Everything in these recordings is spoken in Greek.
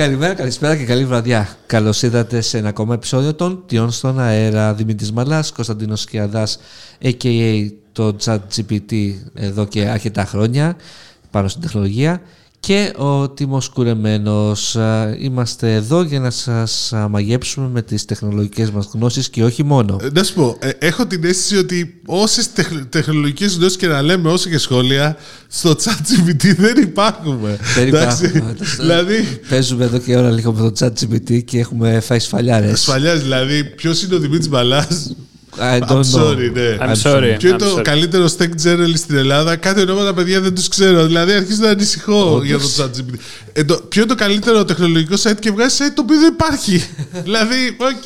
Καλημέρα, καλησπέρα και καλή βραδιά. Καλώς ήρθατε σε ένα ακόμα επεισόδιο των Τιών στον αέρα. Δημήτρης Μαλάς, Κωνσταντίνος Κιαδά, a.k.a. το ChatGPT εδώ και αρκετά χρόνια πάνω στην τεχνολογία και ο Τίμος Κουρεμένος. Είμαστε εδώ για να σας μαγέψουμε με τις τεχνολογικές μας γνώσεις και όχι μόνο. Ε, να σου πω, ε, έχω την αίσθηση ότι όσες τεχ, τεχνολογικές γνώσεις και να λέμε όσο και σχόλια στο ChatGPT δεν υπάρχουμε. Δεν υπάρχουμε. δηλαδή... Παίζουμε εδώ και ώρα λίγο με το ChatGPT και έχουμε φάει σφαλιάρες. Σφαλιάρες, δηλαδή ποιος είναι ο Δημήτρης Μπαλάς; I I'm sorry, ναι. I'm sorry. Ποιο είναι I'm το sorry. καλύτερο tech journalist στην Ελλάδα, κάτι ονόματα παιδιά δεν τους ξέρω. Δηλαδή αρχίζω να ανησυχώ Όντως. για το ChatGPT. Ε, το, ποιο είναι το καλύτερο τεχνολογικό site και βγάζει site το οποίο δεν υπάρχει. δηλαδή, οκ.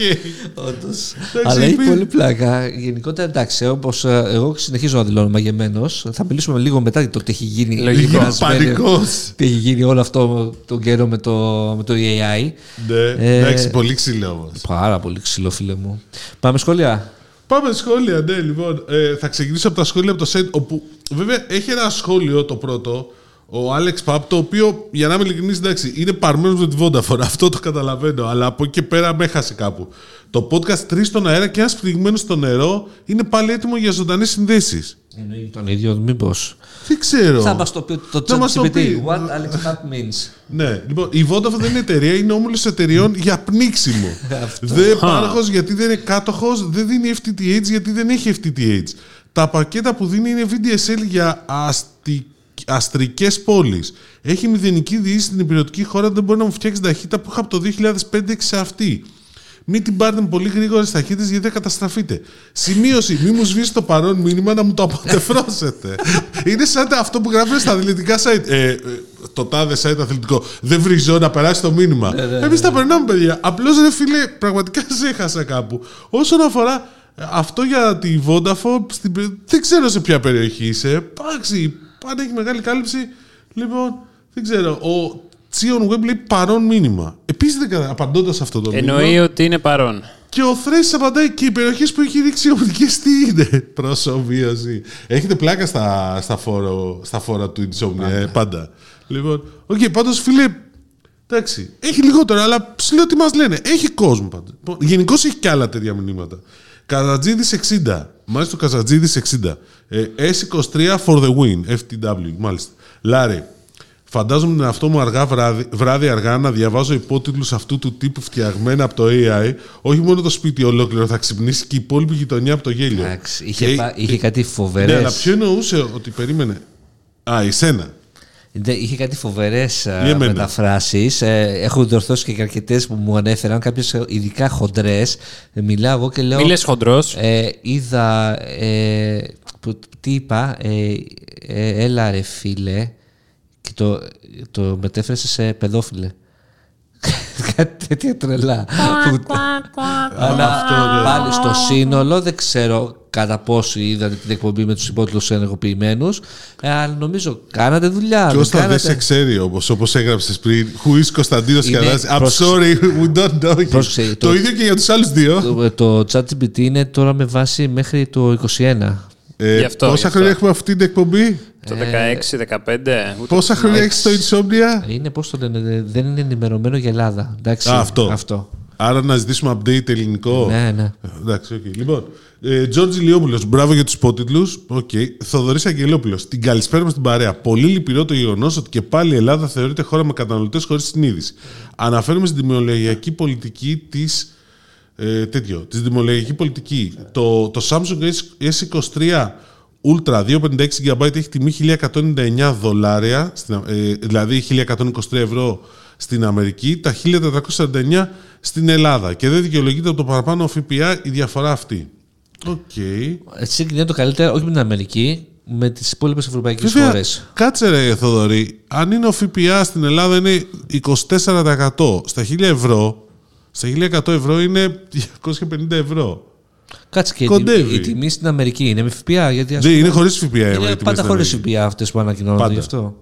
Όντως. Εντάξει, Αλλά έχει υπήρχε- πολύ πλάκα. Γενικότερα εντάξει, όπως εγώ συνεχίζω να δηλώνω μαγεμένος. Θα μιλήσουμε λίγο μετά για το τι έχει γίνει. Λογικό. γυμνασμένοι, Πανικός. Τι έχει γίνει όλο αυτό τον καιρό με το, με το AI. ναι, Ε, εντάξει, πολύ ξύλο όμως. Πάρα πολύ ξύλο, φίλε μου. Πάμε σχόλια. Πάμε σχόλια, ναι, λοιπόν. Ε, θα ξεκινήσω από τα σχόλια από το site, όπου βέβαια έχει ένα σχόλιο το πρώτο, ο Alex Παπ, το οποίο για να είμαι ειλικρινής, εντάξει, είναι παρμένος με τη Vodafone. Αυτό το καταλαβαίνω, αλλά από εκεί και πέρα με έχασε κάπου. Το podcast 3 στον αέρα και ένα πνιγμένο στο νερό είναι πάλι έτοιμο για ζωντανές συνδέσεις. Εννοεί τον ίδιο, μήπως. Δεν ξέρω. Θα μας το πει το Να μας το ChatGPT. πει. What Alex Pat means. Ναι, λοιπόν, η Vodafone δεν είναι εταιρεία, είναι όμιλος εταιρεών για πνίξιμο. δεν είναι πάροχος γιατί δεν είναι κάτοχος, δεν δίνει FTTH γιατί δεν έχει FTTH. Τα πακέτα που δίνει είναι VDSL για αστι... αστρικές πόλεις. Έχει μηδενική διοίκηση στην υπηρετική χώρα, δεν μπορεί να μου φτιάξει την ταχύτητα που είχα από το 2005 σε αυτή. Μην την πάρετε με πολύ γρήγορε ταχύτητε γιατί δεν καταστραφείτε. Σημείωση, μη μου σβήσει το παρόν μήνυμα να μου το αποτεφρώσετε. Είναι σαν αυτό που γράφουν στα αθλητικά site. Ε, ε, το τάδε site αθλητικό. Δεν βρίζω να περάσει το μήνυμα. Εμείς τα περνάμε, παιδιά. Απλώς ρε φίλε, πραγματικά σε έχασα κάπου. Όσον αφορά ε, αυτό για τη Vodafone, στην... πε- δεν ξέρω σε ποια περιοχή είσαι. Εντάξει, πάντα έχει μεγάλη κάλυψη. Λοιπόν, δεν ξέρω. Ο Τσίον Web λέει παρόν μήνυμα. Επίσης, απαντώντας αυτό το μήνυμα. Εννοεί ότι είναι παρόν. Και ο Θρέση απαντάει και οι περιοχές που έχει ρίξει οπτικέ τι είναι. Προσωμείωση. Έχετε πλάκα στα, στα, φόρο, στα φόρα του Insomnia, ε, πάντα. Λοιπόν, οκ, okay, πάντως φίλε. Εντάξει, έχει λιγότερο, αλλά σου λέω τι μας λένε. Έχει κόσμο πάντα. Γενικώς έχει και άλλα τέτοια μηνύματα. Καζατζίδης 60. Μάλιστα το Καζατζίδης 60. Ε, S23 for the win. FTW, μάλιστα. Λάρι, Φαντάζομαι τον εαυτό μου αργά βράδυ, βράδυ αργά να διαβάζω υπότιτλους αυτού του τύπου φτιαγμένα από το AI. Όχι μόνο το σπίτι ολόκληρο, θα ξυπνήσει και η υπόλοιπη γειτονιά από το γέλιο. Εντάξει, είχε, Και- πα- είχε κάτι Ναι, φοβερέ. αλλά ποιο εννοούσε ότι περίμενε. Α, εσένα. Είχε κάτι φοβερές εμένα. μεταφράσεις. Έχω διορθώσει και αρκετές που μου ανέφεραν, κάποιες ειδικά χοντρές. Μιλάω εγώ και λέω. Μη λες χοντρός. Ε, είδα. Ε, που- τι είπα, ε, ε, έλα ρε φίλε. Και το, το μετέφρασε σε παιδόφιλε. Κάτι τέτοια τρελά. Που- Αλλά Αυτό, ναι. πάλι στο σύνολο δεν ξέρω κατά πόσο είδατε την εκπομπή με τους υπότιτλους ενεργοποιημένους ε, αλλά νομίζω κάνατε δουλειά. Ποιο δεν θα δεν κάνατε- σε ξέρει όμω, όπως έγραψες πριν. Who is Κωνσταντίνος Είναι- Κιαδάς. I'm πρόσεξε. sorry, we don't know you. Πρόσεξε, Το το- ίδιο και για τους άλλους δύο. Το, το ChatGPT είναι τώρα με βάση μέχρι το 21. Ε, Γι' αυτό, γι' πόσα αυτό. χρόνια έχουμε αυτή την εκπομπή, Το 16-15. ούτε- Πόσα χρόνια έχεις στο Insomnia; Είναι πώς το λένε, δεν είναι ενημερωμένο για Ελλάδα. Εντάξει, Α, αυτό. αυτό. Άρα να ζητήσουμε update ελληνικό. Ναι, ναι. Ε, Εντάξει, οκ. Λοιπόν, ε, Τζόρτζι Λιόπουλο, μπράβο για τους υπότιτλου. Οκ. Θοδωρής Αγγελόπουλος, την καλησπέρα μας στην παρέα. Πολύ λυπηρό το γεγονός ότι και πάλι η Ελλάδα θεωρείται χώρα με καταναλωτές χωρίς συνείδηση. Αναφέρομαι στην τιμολογιακή πολιτική της. Ε, τέτοιο, της τιμολογιακή πολιτική. Το, το Samsung S- S23 Ultra 256 GB έχει τιμή 1199 δολάρια, στην, Α- ε, δηλαδή 1123 ευρώ στην Αμερική, τα 1449 στην Ελλάδα. Και δεν δικαιολογείται από το παραπάνω ΦΠΑ η διαφορά αυτή. Οκ. Έτσι συγκρίνετέ το καλύτερα όχι με την Αμερική, με τις υπόλοιπες ευρωπαϊκές Βέβαια, χώρες. κάτσε ρε Θοδωρή, αν είναι ο ΦΠΑ στην Ελλάδα είναι 24%, στα 1000 ευρώ, στα 1100 ευρώ είναι 250 ευρώ. Κάτσε και η Κοντεύει. τιμή, η τιμή στην Αμερική είναι με ΦΠΑ. Γιατί ας Δεν, πούμε, είναι χωρίς ΦΠΑ. η είναι τιμή πάντα στην χωρίς Αμερική. ΦΠΑ αυτές που ανακοινώνονται Πάντα. γι' αυτό.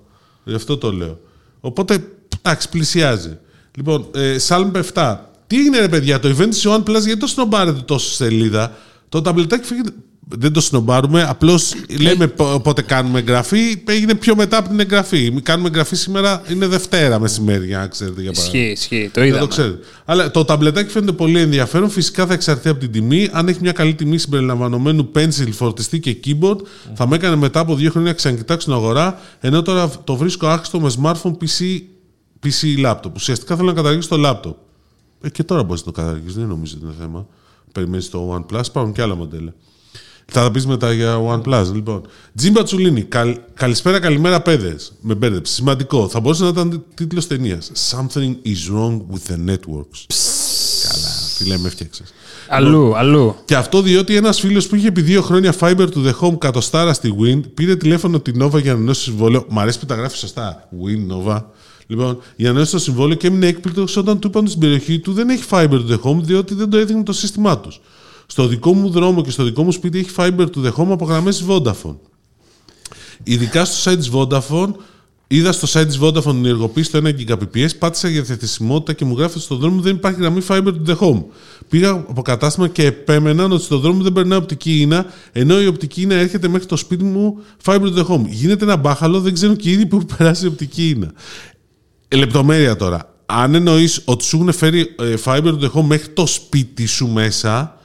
Γι' αυτό το λέω. Οπότε, εντάξει, πλησιάζει. Λοιπόν, ε, Salm 7. Τι έγινε, ρε παιδιά, το event της OnePlus, γιατί το σνομπάρετε τόσο σελίδα; Το ταμπλετάκι φαίνεται, δεν το συνομπάρουμε. Απλώς λέμε πο- πότε κάνουμε εγγραφή. Έγινε πιο μετά από την εγγραφή. Μην κάνουμε εγγραφή σήμερα, είναι Δευτέρα μεσημέρι, για να ξέρετε για παράδειγμα. Ισχύει, ισχύει. Το Δεν είδαμε. το ξέρετε. Αλλά το ταμπλετάκι φαίνεται πολύ ενδιαφέρον. Φυσικά θα εξαρτηθεί από την τιμή. Αν έχει μια καλή τιμή συμπεριλαμβανομένου pencil, φορτιστή και keyboard, θα με έκανε μετά από δύο χρόνια ξανακοιτάξω την αγορά. Ενώ τώρα το βρίσκω άχρηστο με smartphone PC, PC laptop. Ουσιαστικά θέλω να καταργήσω το laptop. Ε, και τώρα μπορείς να το καταργήσεις, δεν νομίζω ότι είναι θέμα. Περιμένεις το OnePlus, υπάρχουν και άλλα μοντέλα. Θα τα πεις μετά για OnePlus. Λοιπόν. Τζίμπα Τσουλίνη. Καλ, καλησπέρα, καλημέρα, παιδες. Με μπέρδεψε. Σημαντικό. Θα μπορούσε να ήταν τίτλος ταινίας. Something is wrong with the networks. Καλά, φίλε, με έφτιαξε. Αλλού, αλλού. Και αυτό διότι ένα φίλο που είχε επί δύο χρόνια fiber to the home κατοστάρα στη Wind πήρε τηλέφωνο την Nova για να ενώσει συμβόλαιο. Μ' αρέσει που τα γράφει σωστά. Wind Nova. Λοιπόν, για να ενώσει το συμβόλαιο και έμεινε έκπληκτο όταν του είπαν ότι στην περιοχή του δεν έχει fiber to the home διότι δεν το έδειχνε το σύστημά του. Στο δικό μου δρόμο και στο δικό μου σπίτι έχει fiber to the home από γραμμές Vodafone. Ειδικά στο site της Vodafone, είδα στο site της Vodafone την ενεργοποίηση στο 1 Gbps, πάτησα για διαθεσιμότητα και μου γράφει ότι στον δρόμο μου δεν υπάρχει γραμμή fiber to the home. Πήγα από κατάστημα και επέμεναν ότι στον δρόμο μου δεν περνάει οπτική ίνα, ενώ η οπτική ίνα έρχεται μέχρι το σπίτι μου fiber to the home. Γίνεται ένα μπάχαλο, δεν ξέρουν και ήδη που έχει περάσει η οπτική ίνα. Ε, Λεπτομέρεια τώρα. Αν εννοείς ότι σου έχουν φέρει ε, fiber to the home μέχρι το σπίτι σου μέσα,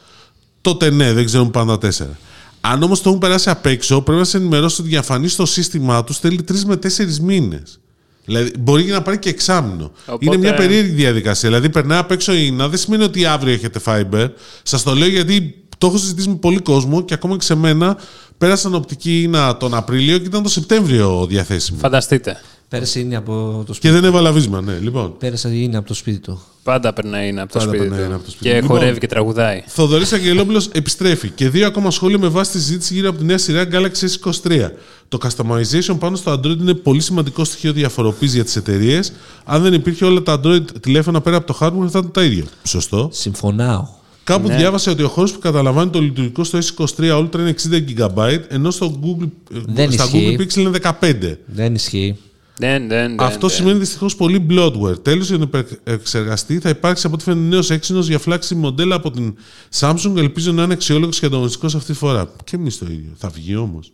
τότε ναι, δεν ξέρουν πάντα τέσσερα. Αν όμως το έχουν περάσει απ' έξω, πρέπει να σε ενημερώσει ότι για εμφανίσει στο σύστημά τους θέλει τρεις με τέσσερις μήνες. Δηλαδή, μπορεί να πάρει και εξάμεινο. Οπότε- Είναι μια περίεργη διαδικασία. Δηλαδή, περνάει απ' έξω η ίνα, δεν σημαίνει ότι αύριο έχετε fiber. Σας το λέω γιατί το έχω συζητήσει με πολύ κόσμο και ακόμα και σε μένα πέρασαν οπτική ίνα τον Απρίλιο και ήταν το Σεπτέμβριο διαθέσιμο. Φανταστείτε. Πέρασε είναι από το Και σπίτι. δεν έβαλα βίσμα, ναι. Λοιπόν, Πέρασε είναι από το σπίτι του. Πάντα περνάει είναι από το Πάντα σπίτι περνάει του. είναι από το σπίτι. Και Λοιπόν. χορεύει και τραγουδάει. Θοδωρής Αγγελόπουλος επιστρέφει. Και δύο ακόμα σχόλια με βάση τη συζήτηση γύρω από τη νέα σειρά Galaxy S23. Το customization πάνω στο Android είναι πολύ σημαντικό στοιχείο διαφοροποίησης για τις εταιρείες. Αν δεν υπήρχε όλα τα Android τηλέφωνα πέρα από το hardware θα ήταν τα ίδια. Σωστό. Συμφωνάω. Κάπου Ναι. διάβασα ότι ο χώρος που καταλαμβάνει το λειτουργικό στο S23 Ultra είναι 60 GB, ενώ στο Google, Δεν στα ισχύει. Google Pixel είναι 15. Δεν ισχύει. Δεν, δεν, δεν, Αυτό δεν. σημαίνει δυστυχώς πολύ bloatware. Τέλος, για να επεξεργαστεί, θα υπάρξει από ό,τι φαίνεται νέος έξινος για φλάξη μοντέλα από την Samsung. Ελπίζω να είναι αξιόλογος και ανταγωνιστικός αυτή τη φορά. Και εμείς το ίδιο. Θα βγει όμως.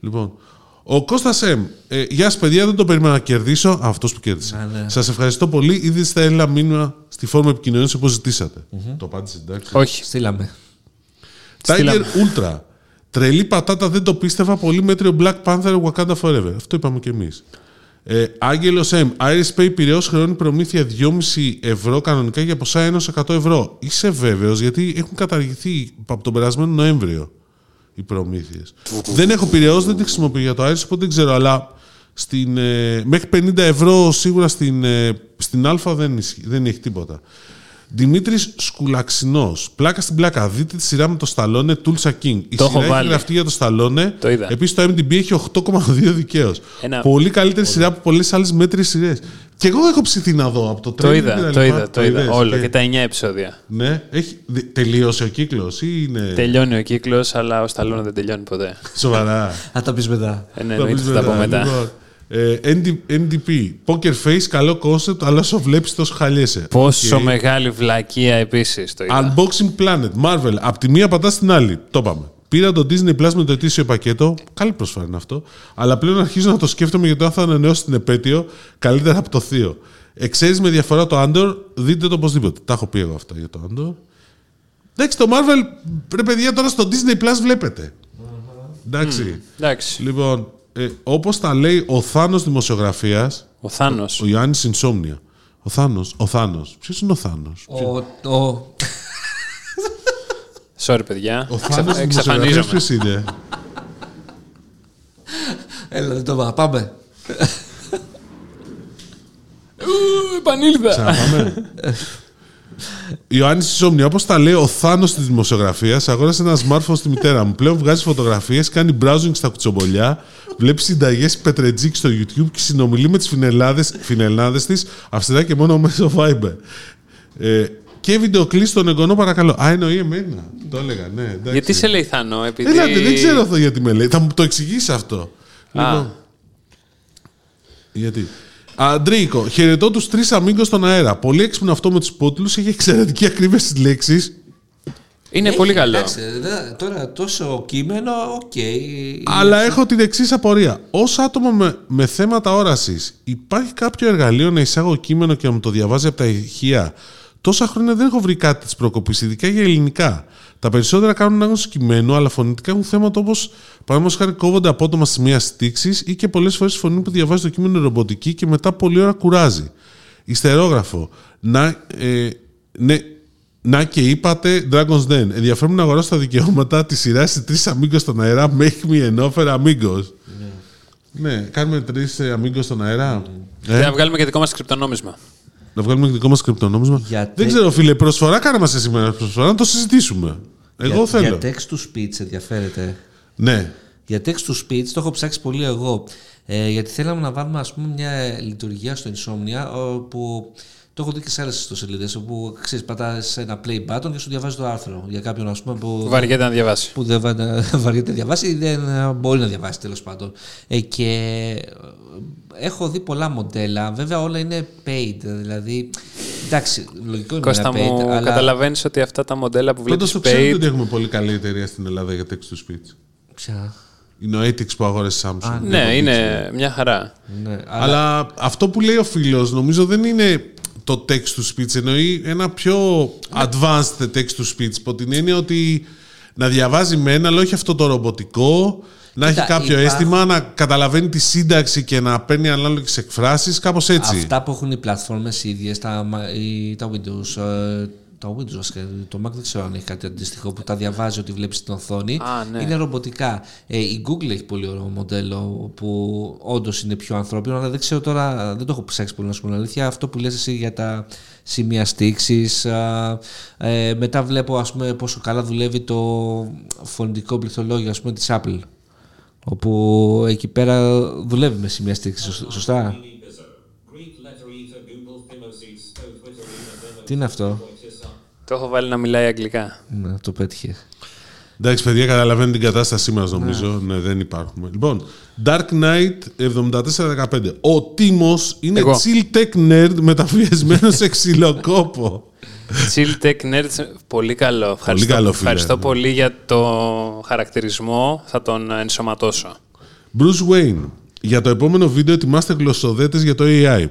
Λοιπόν, ο Κώστας Εμ. Ε, γεια σας, παιδιά, δεν το περίμενα να κερδίσω. Αυτός που κέρδισε. Α, ναι. Σας ευχαριστώ πολύ. Ήδη στα έλα μήνυμα στη φόρμα επικοινωνίας όπως ζητήσατε. Το απάντησε, εντάξει. Όχι. Στείλαμε. Tiger Στείλαμε. Ultra. Τρελή πατάτα, δεν το πίστευα. Πολύ μέτριο Black Panther Wakanda Forever. Αυτό είπαμε κι εμείς. Ε, Άγγελος M. Iris Pay Πυραιός χρεώνει προμήθεια 2,5 ευρώ κανονικά για ποσά 1 100 ευρώ. Είσαι βέβαιος γιατί έχουν καταργηθεί από τον περασμένο Νοέμβριο οι προμήθειες. δεν έχω Πυραιός, δεν τη χρησιμοποιώ για το Iris, οπότε δεν ξέρω, αλλά στην, ε, μέχρι 50 ευρώ σίγουρα στην, ε, στην Α δεν, ισχύει- δεν έχει τίποτα. Δημήτρης Σκουλαξινός. Πλάκα στην πλάκα. Δείτε τη σειρά με το Σταλόνε Tulsa King. Η Το έχω σειρά έχει βάλει. γραφτεί για το Σταλόνε. Το είδα. Επίσης το IMDb έχει 8,2 δικαίως. Ένα- Πολύ καλύτερη σειρά από πολλές άλλες μέτριες σειρές. Και εγώ έχω ψηθεί να δω από το Το τρέιλερ είδα, και τα το λοιπά. είδα, το είδα. είδες Όλο και- και τα 9 επεισόδια. Ναι, έχει... δι- τελείωσε ο κύκλος ή είναι. Τελειώνει ο κύκλος, αλλά ο Σταλόνε δεν τελειώνει ποτέ. Σοβαρά. Θα τα πεις μετά. Ε, ναι, Θα εννοείται πεις θα τα πω μετά. Λοιπόν, ε, ND- NDP. Poker face, καλό concept, αλλά όσο βλέπεις τόσο χαλιέσαι. Πόσο Οκ. μεγάλη βλακεία επίσης το είδα. Unboxing Planet, Marvel. Απ' τη μία πατάς στην άλλη. Το είπαμε. Πήρα το Disney Plus με το ετήσιο πακέτο. Καλή προσφορά είναι αυτό. Αλλά πλέον αρχίζω να το σκέφτομαι για το αν θα ανανεώσω την επέτειο καλύτερα από το θείο. Εξαίρεση με διαφορά το Andor, δείτε το οπωσδήποτε. Τα έχω πει εγώ αυτά για το Andor. Εντάξει, το Marvel, ρε παιδιά, τώρα στο Disney Plus βλέπετε. Εντάξει. Εντάξει. Λοιπόν, ε, όπως τα λέει ο Θάνος δημοσιογραφίας, Ο Θάνος. ο Ιωάννης Insomnia. Ο Θάνος, ο Θάνος. Ποιος είναι ο Θάνος; Ο, ο, Sorry, παιδιά. Ο Εξαφ- Θάνος δημοσιογραφίας Εξαφανίζομαι. ποιος είναι; Έλα, δεν το είπα. Πάμε. Ου, Επανήλθα. Ξαναπάμε. Ιωάννης Ισόμνη, όπως τα λέει ο Θάνος της δημοσιογραφίας, αγόρασε ένα smartphone στη μητέρα μου. Πλέον βγάζει φωτογραφίες, κάνει browsing στα κουτσομπολιά, βλέπεις συνταγές πετρετζίκ στο YouTube και συνομιλεί με τις φινελάδες της αυστηρά και μόνο μέσω Viber. Ε, και βιντεοκλής στον εγγονό, παρακαλώ. Α, εννοεί εμένα. Το έλεγα, ναι. Εντάξει. Γιατί σε λέει Θάνο, επειδή. Έλατε, δεν ξέρω αυτό γιατί με λέει. Θα μου το εξηγήσει αυτό. Α. Λοιπόν, γιατί; Αντρίκο, χαιρετώ τους τρεις αμίγκο στον αέρα. Πολύ έξυπνο αυτό με τους πότλους. Έχει εξαιρετική ακρίβεια στις λέξεις. Είναι Έχει, πολύ καλό. εντάξει, δε- τώρα τόσο κείμενο, οκ. Αλλά έχω την εξής απορία. Ω άτομο με, με θέματα όρασης, υπάρχει κάποιο εργαλείο να εισάγω κείμενο και να μου το διαβάζει από τα ηχεία; Τόσα χρόνια δεν έχω βρει κάτι της προκοπής, ειδικά για ελληνικά. Τα περισσότερα κάνουν άγνωση κειμένου, αλλά φωνητικά έχουν θέματα όπως παραδείγματος χάρη κόβονται απότομα σημεία στήξης ή και πολλές φορές η φωνή που διαβάζει το κείμενο είναι ρομποτική και μετά πολλή ώρα κουράζει. Ιστερόγραφο. Να, ε, ναι, να και είπατε Dragon's Den. Ενδιαφέρον να αγοράσω τα δικαιώματα της σειράς τη τρεις Amigos στον αέρα. Make me an offer Amigos. Ναι, κάνουμε τρεις Amigos στον αέρα. Και Ε, να βγάλουμε και δικό μας κρυπτονόμισμα. να βγάλουμε και δικό μας κρυπτονόμισμα. Γιατί- Δεν ξέρω, φίλε, προσφορά κάναμε σε σήμερα προσφορά να το συζητήσουμε. Εγώ για, θέλω. Για text to speech ενδιαφέρεται. Ναι. Για text to speech το έχω ψάξει πολύ εγώ. Ε, γιατί θέλαμε να βάλουμε ας πούμε, μια λειτουργία στο Insomnia όπου το έχω δει και σε άλλες ιστοσελίδες. Όπου ξέρεις, πατάς ένα play button και σου διαβάζει το άρθρο για κάποιον ας πούμε, που, Βαριέται να διαβάσει. που δεν βα- βαριέται να διαβάσει ή δεν ε, μπορεί να διαβάσει τέλος πάντων. Ε, και ε, έχω δει πολλά μοντέλα. Βέβαια όλα είναι paid. Δηλαδή, εντάξει, λογικό είναι Κώστα να είναι paid. μου, αλλά... καταλαβαίνεις ότι αυτά τα μοντέλα που Πρώτα βλέπεις το ξέρετε paid. ότι έχουμε πολύ καλή εταιρεία στην Ελλάδα για text to speech. Ποια; Είναι ο Etix που αγόρασε Samsung. Δεν Ναι, το είναι μια χαρά. Ναι, αλλά... Αλλά αυτό που λέει ο φίλος νομίζω δεν είναι το text to speech, εννοεί ένα πιο advanced text to speech, από την έννοια ότι να διαβάζει με ένα, αλλά όχι αυτό το ρομποτικό, να Κοίτα, έχει κάποιο υπάρχουν- αίσθημα, να καταλαβαίνει τη σύνταξη και να παίρνει ανάλογες εκφράσεις, κάπως έτσι. Αυτά που έχουν οι πλατφόρμες οι ίδιες, τα, μα- οι- τα Windows, ε, τα Windows βασικά, το Mac δεν ξέρω αν έχει κάτι αντίστοιχο που τα διαβάζει ότι βλέπεις στην οθόνη. Α, ναι. Είναι ρομποτικά. Ε, η Google έχει πολύ ωραίο μοντέλο που όντω είναι πιο ανθρώπινο, αλλά δεν ξέρω τώρα, δεν το έχω ψάξει πολύ να σου πω την αλήθεια. Αυτό που λες εσύ για τα σημεία στήξης, α, ε, μετά βλέπω ας πούμε πόσο καλά δουλεύει το φωνητικό πληκτρολόγιο ας πούμε της Apple. Όπου εκεί πέρα δουλεύει με σημεία στήξης, σωσ- σωστά. Τι είναι αυτό. Το έχω βάλει να μιλάει αγγλικά. Ναι, το πέτυχε. Εντάξει, παιδιά, καταλαβαίνετε την κατάστασή μας, νομίζω. Ναι. δεν υπάρχουμε. Λοιπόν, Dark Knight 7415. Ο Τίμος είναι Εγώ. chill tech nerd μεταφιεσμένο σε ξυλοκόπο. Chill Tech Nerds, πολύ καλό. Ευχαριστώ, καλό, φίλε. ευχαριστώ πολύ για το χαρακτηρισμό. Θα τον ενσωματώσω. Bruce Wayne. Για το επόμενο βίντεο ετοιμάστε γλωσσοδέτες για το AI.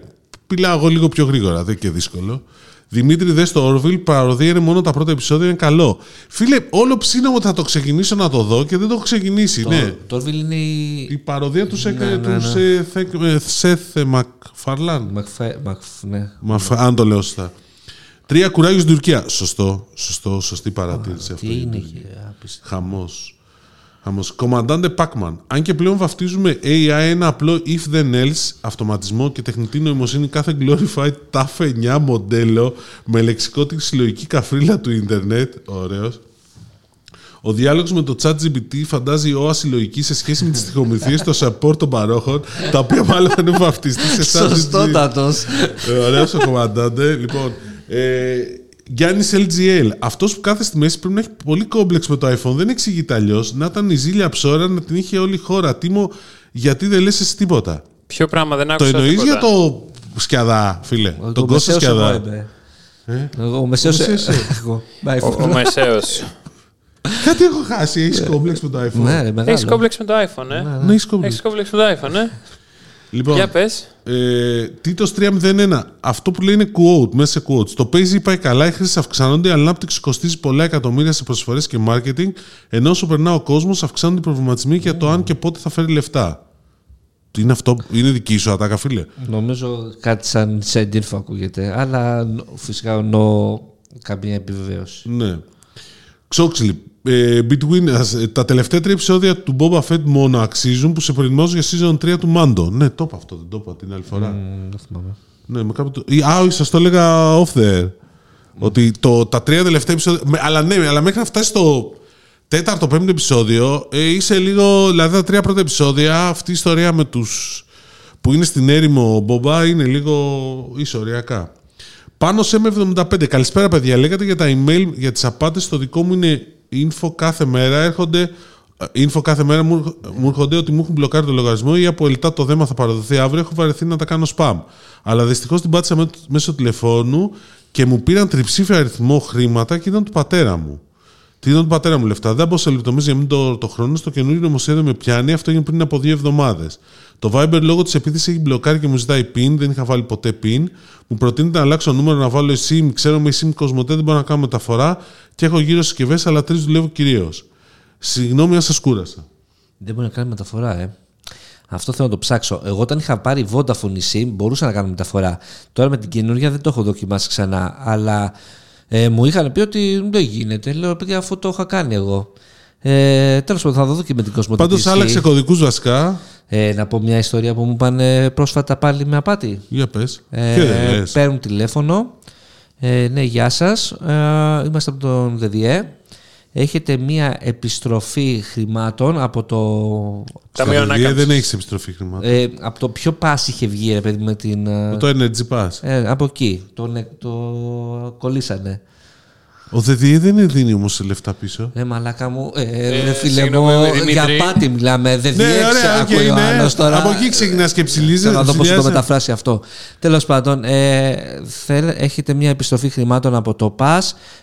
Πιλάω εγώ λίγο πιο γρήγορα, δεν είναι και δύσκολο. Δημήτρη, δες το Orville, παροδία είναι μόνο τα πρώτα επεισόδια, είναι καλό. Φίλε, όλο ψήνω ότι θα το ξεκινήσω να το δω και δεν το έχω ξεκινήσει. ναι. Το Orville είναι η. Η παροδία του, Σεκ- Ναι, ναι, του ναι. Seth- ε, Seth MacFarlane. Μακφέ, Μακφ, ναι. Μαφ- αν το λέω σωστά. Τρία κουράγιο στην Τουρκία. Σωστό, σωστό, σωστή παρατήρηση αυτό. Τι είναι εκεί, άπιστα. Χαμός. Χαμός. Κομμαντάντε Pacman. Αν και πλέον βαφτίζουμε AI ένα απλό if then else, αυτοματισμό και τεχνητή νοημοσύνη κάθε glorified TAF 9 μοντέλο με λεξικό τη συλλογική καφρίλα του ίντερνετ. Ωραίος. Ο διάλογος με το ChatGPT φαντάζει ο ασυλλογική σε σχέση με τις τυχομηθίες στο support των παρόχων, τα οποία μάλλον θα είναι βαφτιστή σε ChatGPT. Σωστότατος. Ε, Ωραίος ο κομμαντάντε. Λοιπόν, ε, Γιάννης LGL. Αυτός που κάθεται στη μέση πρέπει να έχει πολύ κόμπλεξ με το iPhone. Δεν εξηγείται αλλιώς. Να ήταν η ζήλια ψώρα να την είχε όλη η χώρα. Τίμο, γιατί δεν λες εσύ τίποτα; Ποιο πράγμα δεν Το άκουσα εννοείς τίποτα. για το σκιαδά, φίλε; τον Κώστα σκιαδά. Εγώ, ο Μεσαίος... Ο Μεσαίος, ε. Εγώ. Ο, ο Μεσαίος. Κάτι έχω χάσει. Έχεις κόμπλεξ με το iPhone. Ναι, ρε, μεγάλο. Έχεις κόμπλεξ με το iPhone, ε. Ναι, έχεις κόμπλεξ. Έχεις κόμπλεξ με το iPhone, ε. Λοιπόν, Για πες. Ε, Τίτο 301. Αυτό που λέει είναι quote, μέσα σε quotes. Το Paisy πάει καλά, οι χρήσεις αυξάνονται, η ανάπτυξη κοστίζει πολλά εκατομμύρια σε προσφορές και marketing, ενώ όσο περνά ο κόσμος, αυξάνονται οι προβληματισμοί για το αν και πότε θα φέρει λεφτά. Τι είναι αυτό, είναι δική σου ατάκα, φίλε. Νομίζω κάτι σαν σεντίνφο ακούγεται, αλλά νο- φυσικά νο καμία επιβεβαίωση. Ναι. Ξόξιλι. Ε, between us, ε, τα τελευταία τρία επεισόδια του Boba Fett μόνο αξίζουν που σε προετοιμάζουν για season 3 του Mando. Ναι, το είπα αυτό, δεν το είπα την άλλη φορά. Μ, Δεν θυμάμαι. Ναι, με κάποιο... το- ή- Α, όχι, σας το έλεγα off there. Ότι το, τα τρία τελευταία επεισόδια... με- Αλλά ναι, αλλά μέχρι να φτάσει στο τέταρτο, πέμπτο επεισόδιο, ε, είσαι λίγο... Δηλαδή τα τρία πρώτα επεισόδια, αυτή η ιστορία με τους που είναι στην έρημο Μπομπά είναι λίγο ισοριακά. Πάνω σε M75. Καλησπέρα, παιδιά. Λέγατε για τα email, για τις απάτες. Το δικό μου είναι info κάθε μέρα. Έρχονται ε, info κάθε μέρα μου, έρχ- μου έρχονται ότι μου έχουν μπλοκάρει το λογαριασμό ή από ελτά το δέμα θα παραδοθεί αύριο. Έχω βαρεθεί να τα κάνω spam. Αλλά δυστυχώς την πάτησα με- μέσω τηλεφώνου και μου πήραν τριψήφιο αριθμό χρήματα και ήταν του πατέρα μου. Τι ήταν του πατέρα μου λεφτά. Δεν μπω σε λεπτομέρειες για μην το, το χρόνο. Στο καινούριο νομοσχέδιο με πιάνει. Αυτό έγινε πριν από δύο εβδομάδες. Το Viber λόγω της επίθεσης έχει μπλοκάρει και μου ζητάει PIN. Δεν είχα βάλει ποτέ PIN. Μου προτείνεται να αλλάξω νούμερο να βάλω SIM. Ξέρω με SIM Κοσμοτέ δεν μπορώ να κάνω μεταφορά. Και έχω γύρω συσκευές, αλλά τρεις δουλεύω κυρίως. Συγγνώμη αν σας κούρασα. Δεν μπορεί να κάνει μεταφορά, ε. Αυτό θέλω να το ψάξω. Εγώ όταν είχα πάρει Vodafone SIM μπορούσα να κάνω μεταφορά. Τώρα με την καινούργια δεν το έχω δοκιμάσει ξανά. Αλλά ε, μου είχαν πει ότι δεν γίνεται. Λέω, παιδιά, αφού το είχα κάνει εγώ. Ε, Τέλος πάντων, θα το δω και με την Κοσμοτέ. Πάντω άλλαξε κωδικούς βασικά. Ε, να πω μια ιστορία που μου είπαν ε, πρόσφατα πάλι με απάτη. Για πες. Ε, παίρνουν τηλέφωνο. Ε, ναι, γεια σας. Ε, είμαστε από τον ΔΔΕ. Έχετε μία επιστροφή χρημάτων από το... Ταμείο Στα Ανάκαμψης. δεν έχεις επιστροφή χρημάτων. Ε, από το πιο pass είχε βγει, ρε παιδί, με την... ε, Το Energy Pass. ε, από εκεί. Το, ναι, το κολλήσανε. Ο ΔΔΕ δεν δίνει όμως λεφτά πίσω. Ε, μαλάκα μου, ε, Ε, ρε φίλε συγγνώμη, μου, Δημήτρη. για πάτη μιλάμε. Δεν Ναι, διέξε, ωραία, οκ, ακούει ο ναι. άλλος τώρα. Από εκεί ξεκινά και ψηλίζεις. Θέλω να δω πώς θα το ψηλιάζει. μεταφράσει αυτό. Τέλος πάντων, ε, θέλ- έχετε μια επιστροφή χρημάτων από το PAS.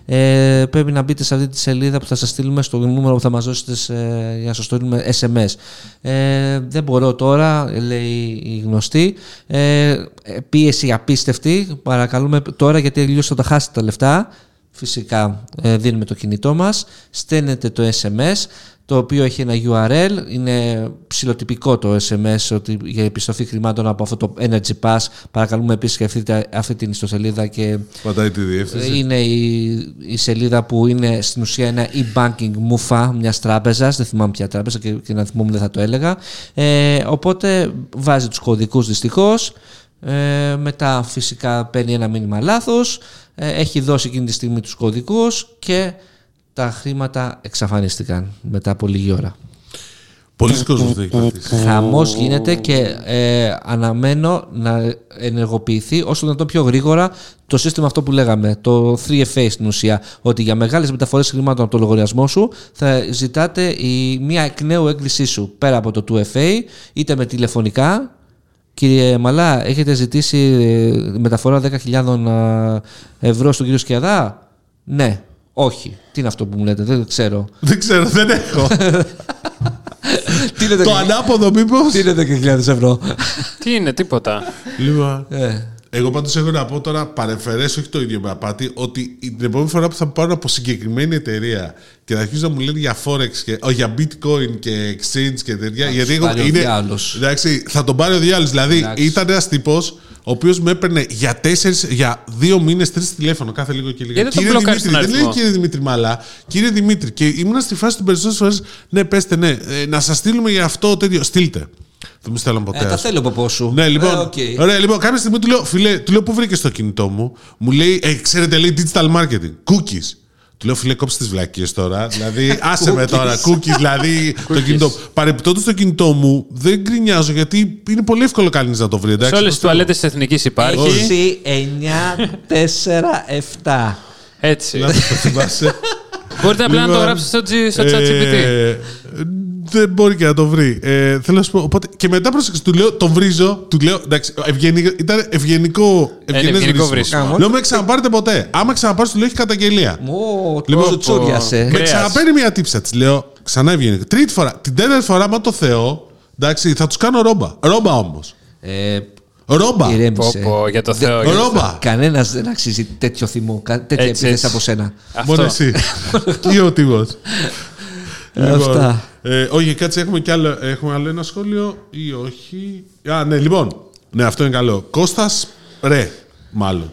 Ε, πρέπει να μπείτε σε αυτή τη σελίδα που θα σας στείλουμε στο νούμερο που θα μας δώσετε σε- για να σας στείλουμε SMS. Ε, δεν μπορώ τώρα, λέει η γνωστή. Ε, πίεση απίστευτη. Παρακαλούμε τώρα γιατί αλλιώς θα τα χάσετε τα λεφτά. Φυσικά ε, δίνουμε το κινητό μας, στέλνετε το SMS, το οποίο έχει ένα URL, είναι ψηλοτυπικό το SMS ότι για επιστροφή χρημάτων από αυτό το Energy Pass. Παρακαλούμε επισκεφτείτε αυτή την ιστοσελίδα και Πατάει τη διεύθυνση. είναι η, η σελίδα που είναι στην ουσία ένα e-banking μουφα μιας τράπεζας. Δεν θυμάμαι ποια τράπεζα και, και να θυμόμουν δεν θα το έλεγα. Ε, οπότε βάζει τους κωδικούς δυστυχώς. Ε, μετά φυσικά παίρνει ένα μήνυμα λάθος. Ε, έχει δώσει εκείνη τη στιγμή τους κωδικούς και τα χρήματα εξαφανίστηκαν μετά από λίγη ώρα. Πολλοί κόσμοι δεν έχει πατήσει. Χαμός γίνεται και ε, αναμένω να ενεργοποιηθεί όσο να το πιο γρήγορα το σύστημα αυτό που λέγαμε, το 3FA στην ουσία, ότι για μεγάλες μεταφορές χρημάτων από το λογαριασμό σου θα ζητάτε η, μία εκ νέου έγκρισή σου πέρα από το 2FA, είτε με τηλεφωνικά. Κύριε Μαλά, έχετε ζητήσει ε, μεταφορά 10.000 ευρώ στον κύριο Σκιαδά; Ναι, όχι. Τι είναι αυτό που μου λέτε, δεν ξέρω. Δεν ξέρω, δεν έχω. Τι είναι Το ανάποδο, μήπως; Τι είναι 10.000 ευρώ; Τι είναι, τίποτα. Λοιπόν. Ε. Εγώ πάντως έχω να πω τώρα παρεμφερές, όχι το ίδιο με απάτη, ότι την επόμενη φορά που θα πάρω από συγκεκριμένη εταιρεία και θα αρχίσουν να μου λένε για Forex και ο, για Bitcoin και exchange και τέτοια. γιατί εγώ πάρει ο είναι. διάολος. Εντάξει, θα τον πάρει ο διάολος. Δηλαδή Εντάξει. ήταν ένας τύπος ο οποίος με έπαιρνε για, τέσσερις, για δύο μήνες τρεις τηλέφωνο κάθε λίγο και λίγο. Γιατί δεν τον κύριε μπλοκάρεις Δημήτρη, τον δεν λέει αριθμό; κύριε Δημήτρη Μπαλά, κύριε Δημήτρη. Και ήμουν στη φάση του περισσότερες φορές, ναι, πέστε, ναι, ε, να σας στείλουμε για αυτό τέτοιο. Στείλτε. Δεν μου στέλνουν ποτέ. Ε, τα ας πούμε. θέλω από πόσο σου. Ναι, λοιπόν. Ε, οκ. Ωραία, λοιπόν, κάποια στιγμή του λέω, φίλε, του λέω πού βρήκε το κινητό μου; Μου λέει, ε, ξέρετε, λέει digital marketing. Cookies. Του λέω, φίλε, κόψε τις βλακίες τώρα. δηλαδή, άσε με Cookies. τώρα. Cookies, δηλαδή. το κινητό. Παρεπιπτόντω το κινητό μου δεν γκρινιάζω γιατί είναι πολύ εύκολο κανείς να το βρει. Σε Εντάξει, όλες το τι στέλνω. τουαλέτες της Εθνικής υπάρχει. Έξι, 9, 4, 7. Έτσι. Να το θυμάσαι. Μπορείτε απλά να το Λοιπόν, γράψετε στο, G- στο chat GPT. ε, δεν μπορεί και να το βρει. Ε, θέλω να σου πω. Οπότε, και μετά πρόσεξε, του λέω, τον βρίζω. Του λέω, εντάξει, ευγενικό, ήταν ευγενικό. ευγενές ευγενικό βρίσιμο. βρίσιμο. Λέω, με ξαναπάρετε ποτέ. Άμα ξαναπάρεις, του λέω, έχει καταγγελία. Μου, Λοιπόν, το τσούριασε. Με Κρέας. ξαναπαίρνει μια τύψα. Της λέω, ξανά ευγενικό. Τρίτη φορά. Την τέταρτη φορά, μα το Θεό, εντάξει, θα τους κάνω ρόμπα. Ρόμπα όμως. Ε, Ρόμπα. Πω, ηρέμησε. πω, για το Θεό. για το Θεό. Ρόμπα. Κανένας δεν αξίζει τέτοιο θυμό, κα- τέτοια Έτσι, επίθεση έτσι. από σένα. Μόνο Αυτό. εσύ. Ή ο τύπος. Αυτά. Ε, όχι, κάτσε, έχουμε, κι άλλο, έχουμε άλλο ένα σχόλιο ή όχι; Α, ναι, λοιπόν. Ναι, αυτό είναι καλό. Κώστας ρε, μάλλον.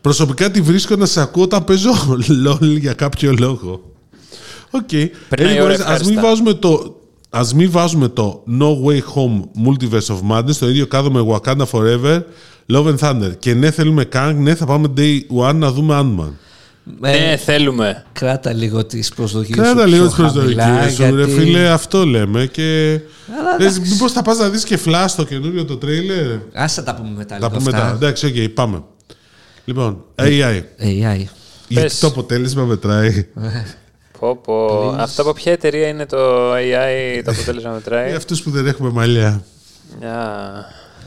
Προσωπικά τη βρίσκω να σε ακούω όταν παίζω LOL για κάποιο λόγο. Οκ. Περνάει η ώρα Anyways, ας μην ευχάριστα. βάζουμε το... Ας μην βάζουμε το No Way Home Multiverse of Madness το ίδιο κάδο με Wakanda Forever, Love and Thunder. Και ναι, θέλουμε Kang, ναι, θα πάμε Day One να δούμε Ant-Man. Ε, Ναι, θέλουμε. Κράτα λίγο τις προσδοκίες σου. Κράτα λίγο πιο τι προσδοκίες χαμηλά, σου, ρε γιατί- φίλε, αυτό λέμε. Και. Αλλά Ε, Μήπως θα πας να δεις και Flash το καινούριο το τρέιλερ; Ας θα τα πούμε μετά Θα λίγο πούμε μετά. αυτά. Εντάξει, οκ, πάμε. Λοιπόν, AI. AI. Γιατί το αποτέλεσμα μετράει. Πω, πω. Αυτό από ποια εταιρεία είναι το AI το αποτέλεσμα Για μετράει. αυτούς που δεν έχουμε μαλλιά. Μια...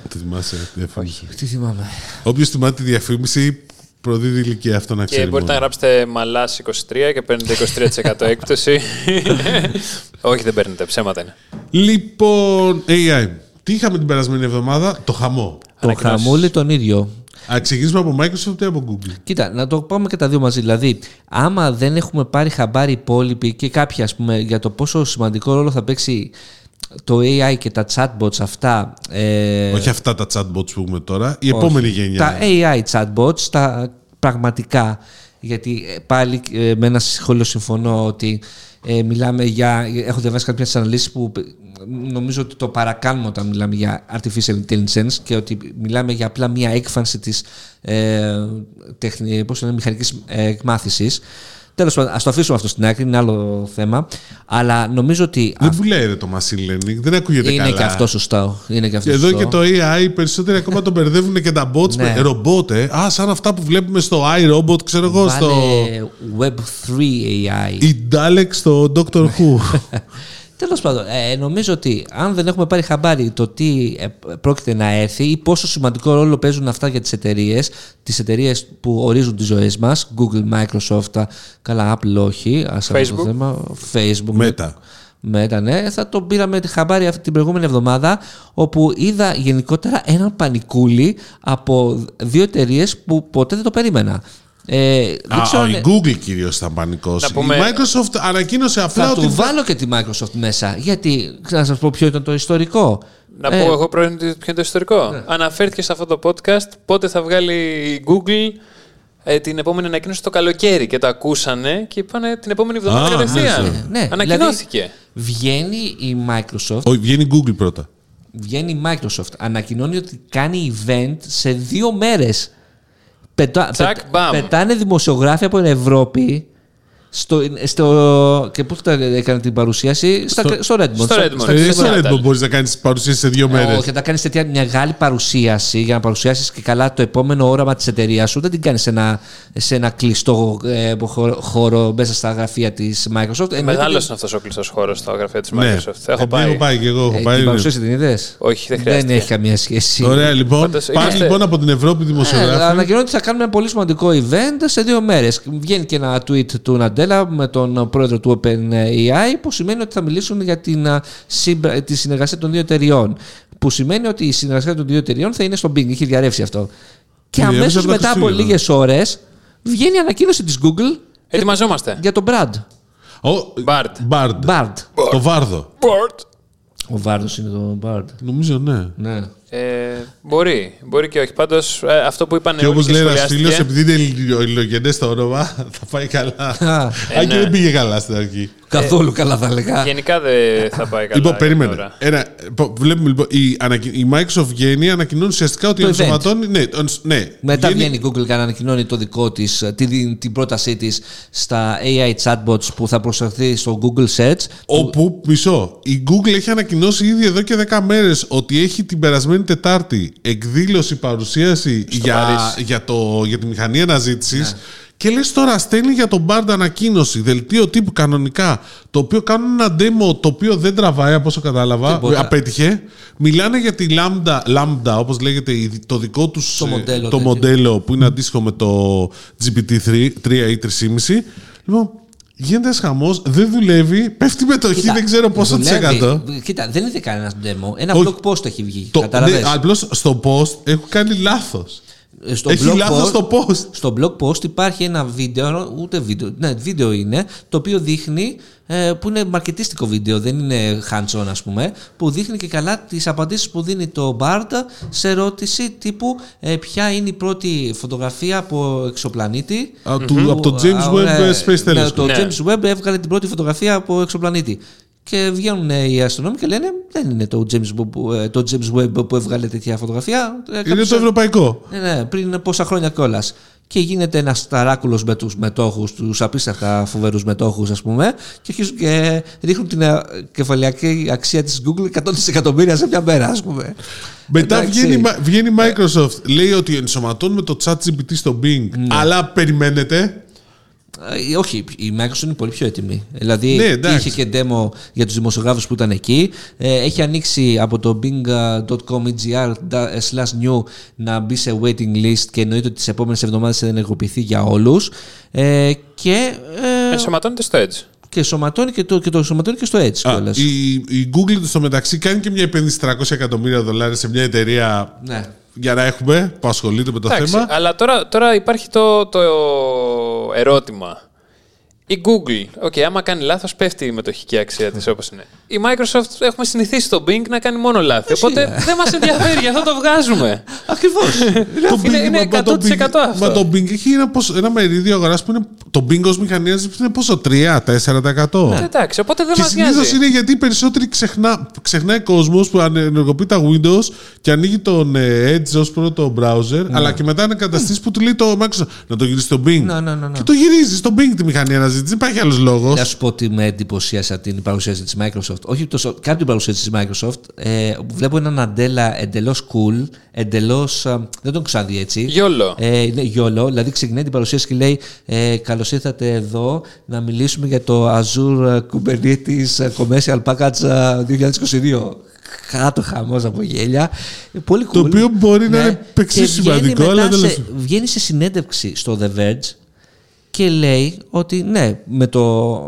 Το θυμάσαι. διαφήμιση. Τι θυμάμαι. Όποιος θυμάται τη διαφήμιση, προδίδει ηλικία αυτό να Και ξέρει. μπορείτε να μόνο. γράψετε μαλάς 23 και παίρνετε 23% έκπτωση. Όχι, δεν παίρνετε, ψέματα είναι. Λοιπόν, AI. Τι είχαμε την περασμένη εβδομάδα, το χαμό. Το Ανακοινώσεις. χαμούλι τον ίδιο. Α, ξεκινήσουμε από Microsoft ή από Google; Κοίτα, να το πάμε και τα δύο μαζί. Δηλαδή, άμα δεν έχουμε πάρει χαμπάρι υπόλοιποι και κάποιοι, ας πούμε, για το πόσο σημαντικό ρόλο θα παίξει το AI και τα chatbots αυτά. Ε, Όχι αυτά τα chatbots που έχουμε τώρα, η επόμενη γενιά. Τα AI chatbots, τα πραγματικά. Γιατί ε, πάλι ε, με ένα σχόλιο συμφωνώ ότι ε, μιλάμε για. Έχω διαβάσει κάποιες αναλύσεις που ε, νομίζω ότι το παρακάνουμε όταν μιλάμε για artificial intelligence και ότι μιλάμε για απλά μία έκφανση της ε, τεχνη, πώς είναι, μηχανικής ε, εκμάθησης. Τέλος πάντων, ας το αφήσουμε αυτό στην άκρη, είναι άλλο θέμα. Αλλά νομίζω ότι Δεν βουλάει ρε, το machine learning, δεν ακούγεται είναι καλά. και αυτό σωστό. Είναι και αυτό Και εδώ σωστό. και το AI, οι περισσότεροι ακόμα τον μπερδεύουν και τα bots Ναι. με ρομπότ, ε. Α, σαν αυτά που βλέπουμε στο iRobot, ξέρω εγώ, στο. Βάλε Web3 AI. Η Dalek στο Doctor Who. Τέλος πάντων, ε, νομίζω ότι αν δεν έχουμε πάρει χαμπάρι το τι ε, πρόκειται να έρθει ή πόσο σημαντικό ρόλο παίζουν αυτά για τις εταιρείες, τις εταιρείες που ορίζουν τις ζωές μας, Google, Microsoft, τα- καλά, Apple όχι, ας αυτό το Facebook. θέμα, Facebook, Meta. Meta, ναι. Θα το πήραμε τη χαμπάρι αυτή την προηγούμενη εβδομάδα, όπου είδα γενικότερα έναν πανικούλι από δύο εταιρείες που ποτέ δεν το περίμενα. Ε, δεν Α, ξέρω αν- η Google κυρίως θα πανικώσει. Να πούμε- Η Microsoft ανακοίνωσε απλά θα ότι. του βάλω και τη Microsoft μέσα. Γιατί, να σας πω ποιο ήταν το ιστορικό. Να Ε, πω εγώ πρώην ποιο είναι το ιστορικό. Ναι. Αναφέρθηκε σε αυτό το podcast πότε θα βγάλει η Google ε, την επόμενη ανακοίνωση το καλοκαίρι και το ακούσανε και είπανε την επόμενη εβδομάδα Α, κατευθείαν. ναι, ναι, Ανακοινώθηκε. Βγαίνει η Microsoft, Όχι, βγαίνει η Google πρώτα. βγαίνει η Microsoft, ανακοινώνει ότι κάνει event σε δύο μέρες. Πετά, Τσακ, πετ- μπαμ. πετάνε δημοσιογράφοι από την Ευρώπη στο, στο, και πού θα έκανε την παρουσίαση; Στα, Στο- στο Redmond. στο στα- Redmond. στα- Ε, στα- στο Seattle. Redmond μπορείς να κάνεις παρουσίαση σε δύο μέρες. Όχι, όταν κάνεις τέτοια μια μεγάλη παρουσίαση για να παρουσιάσεις και καλά το επόμενο όραμα της εταιρείας σου, δεν την κάνεις σε ένα, σε ένα κλειστό ε, χώρο, χώρο μέσα στα γραφεία της Microsoft. Ε, Μεγάλος εννοείται είναι αυτός ο κλειστός χώρος στα γραφεία της Ναι. Microsoft. Έχω Ε, πάει. Έχω πάει και εγώ. Έχω Ε, πάει, την ναι. παρουσίαση την είδες; Όχι, δεν Δεν χρειάζεται. έχει καμία σχέση. Ωραία, λοιπόν. Πάντως, Πάνε είμαστε- λοιπόν από την Ευρώπη Ε, δημοσιογράφοι. ανακοινώνει ότι θα κάνουμε ένα πολύ σημαντικό event σε δύο μέρες. Βγαίνει και ένα tweet του Ναντέλα με τον πρόεδρο του OpenAI που σημαίνει ότι θα μιλήσουν για την, α, συμπρα- τη συνεργασία των δύο εταιριών. Που σημαίνει ότι η συνεργασία των δύο εταιριών θα είναι στο Bing. Είχε διαρρεύσει αυτό. Και Διαρρεύσει αμέσως από τα μετά από Χριστούγεννα. λίγες ώρες βγαίνει η ανακοίνωση της Google Ετοιμαζόμαστε. για τον Brad. Ο- Bard. Bard. Bard. Το Βάρδο. Ο Βάρδος είναι το Bard. Νομίζω ναι. Ναι. Ε, μπορεί, μπορεί και όχι. Πάντως αυτό που είπαν Και όλοι όπω λέει ένας σχολιάστηκε- φίλος, επειδή είναι ελληνογενέ το όνομα, θα πάει καλά. Α, Αν Ε, και ναι. δεν πήγε καλά στην αρχή. Καθόλου καλά θα λέγα. Γενικά δεν θα πάει καλά. Λοιπόν, περίμενε. τώρα. Ένα, πο- βλέπουμε λοιπόν, η, ανακοι... η Microsoft βγαίνει, ανακοινώνει ουσιαστικά ότι Το ενσωματώνει. Ναι, το- ναι, Μετά βγαίνει η Google και ανακοινώνει το δικό της, την, την πρότασή της στα AI chatbots που θα προσεχθεί στο Google Search. Όπου, μισό, η Google έχει ανακοινώσει ήδη εδώ και 10 μέρες ότι έχει την περασμένη Τετάρτη εκδήλωση, παρουσίαση για, Παρίσι. για, το, για τη μηχανή αναζήτησης. Και λες τώρα στέλνει για τον Bard ανακοίνωση, δελτίο τύπου κανονικά, το οποίο κάνουν ένα demo το οποίο δεν τραβάει από όσο κατάλαβα, Τίποτα. απέτυχε. Μιλάνε για τη Lambda, Lambda όπως λέγεται, η- το δικό τους Το ε, μοντέλο το τέτοιο. μοντέλο που είναι αντίστοιχο με το GPT-3 3 ή 3,5. Λοιπόν, γίνεται ένας χαμός, δεν δουλεύει, πέφτει μετοχή, Κοίτα, δεν ξέρω πόσο της δουλεύει. εκατό. Κοίτα, δεν είναι κανένας demo. Ένα Όχι. blog post έχει βγει. Το, Καταλαβες. ναι, απλώς στο post έχω κάνει λάθος. Ε, Στο Έχει blog λάθος post- το post. Στο blog post υπάρχει ένα βίντεο, ούτε βίντεο, ναι, βίντεο είναι, το οποίο δείχνει, ε, που είναι μαρκετίστικο βίντεο, δεν είναι hands-on ας πούμε, που δείχνει και καλά τις απαντήσεις που δίνει το Bard σε ερώτηση τύπου ε, ποια είναι η πρώτη φωτογραφία από εξωπλανήτη. Α, του- από το James Α, Webb ναι, Space ναι, Telescope. το Ναι. James Webb έβγαλε την πρώτη φωτογραφία από εξωπλανήτη. Και βγαίνουν ε, οι αστυνόμοι και λένε δεν είναι το James Webb, που- ε, το James Webb που έβγαλε τέτοια φωτογραφία. Ε, Είναι κάποιος το ευρωπαϊκό. ναι, ναι, πριν πόσα χρόνια κιόλας. Και γίνεται ένας ταράκουλος με τους μετόχους, τους απίστευτα φοβερούς μετόχους, ας πούμε, και αρχίζουν και ρίχνουν την ε, κεφαλιακή αξία της Google 100 δισεκατομμύρια σε μια μέρα, ας πούμε. Μετά Εντάξει. βγαίνει, η Μα- βγαίνει η Microsoft, λέει ότι ενσωματώνουμε το chat GPT στο Bing, Ναι. αλλά περιμένετε. Ε, όχι, η Microsoft είναι πολύ πιο έτοιμη. Δηλαδή Ναι, εντάξει. είχε και demo για τους δημοσιογράφους που ήταν εκεί. Ε, έχει ανοίξει από το bing.com slash new να μπει σε waiting list και εννοείται ότι τις επόμενες εβδομάδες θα ενεργοποιηθεί για όλους. Ε, και, ε, Ενσωματώνεται στο Edge. ενσωματώνει και το, και το ενσωματώνει και στο Edge Α, κιόλας. η, η Google στο μεταξύ κάνει και μια επένδυση 300 εκατομμύρια δολάρια σε μια εταιρεία Ναι. Για να έχουμε που ασχολείται με το Εντάξει, θέμα. αλλά τώρα, τώρα υπάρχει το, το ερώτημα. Η Google, OK, άμα κάνει λάθος πέφτει η μετοχική αξία της όπως είναι. Η Microsoft έχουμε συνηθίσει στο Bing να κάνει μόνο λάθη, οπότε δεν μας ενδιαφέρει, γι' αυτό το βγάζουμε. Ακριβώς. Το είναι- Bing- είναι μα- μα το 100% Bing- αυτό. Μα το Bing έχει ένα, ποσο- ένα μερίδιο αγοράς που είναι. Το Bing ως μηχανή που είναι πόσο, 3-4%. Ε, Εντάξει, οπότε δεν Και μας συνήθως νοιάζει. είναι γιατί οι περισσότεροι ξεχνά, ξεχνάει κόσμος που ενεργοποιεί τα Windows και ανοίγει τον ε, Edge ως πρώτο browser, αλλά και μετά είναι εγκαταστήσει που του λέει το Microsoft να το γυρίσεις στο Bing. Ναι, ναι, ναι, ναι. Και το γυρίζεις στο Bing τη μηχανή αναζήτηση. Δεν υπάρχει άλλος λόγος. Να σου πω ότι με εντυπωσίασε από την παρουσίαση της Microsoft. Όχι τόσο, κάτω την παρουσίαση της Microsoft. Ε, βλέπω έναν αντέλα εντελώς cool, εντελώς, ε, δεν τον ξαναδεί έτσι. Γιόλο. Ε, είναι γιόλο, δηλαδή ξεκινάει την παρουσίαση και λέει ε, «Καλώς ήρθατε εδώ να μιλήσουμε για το Azure Kubernetes Commercial Package ε, 2022». Κάτω χαμός από γέλια. Ε, Πολύ cool. Το οποίο μπορεί να είναι Και εξίσου βγαίνει σημαντικό, μετά αλλά τέλος- σε- βγαίνει σε συνέντευξη στο The Verge και λέει ότι ναι, με, το,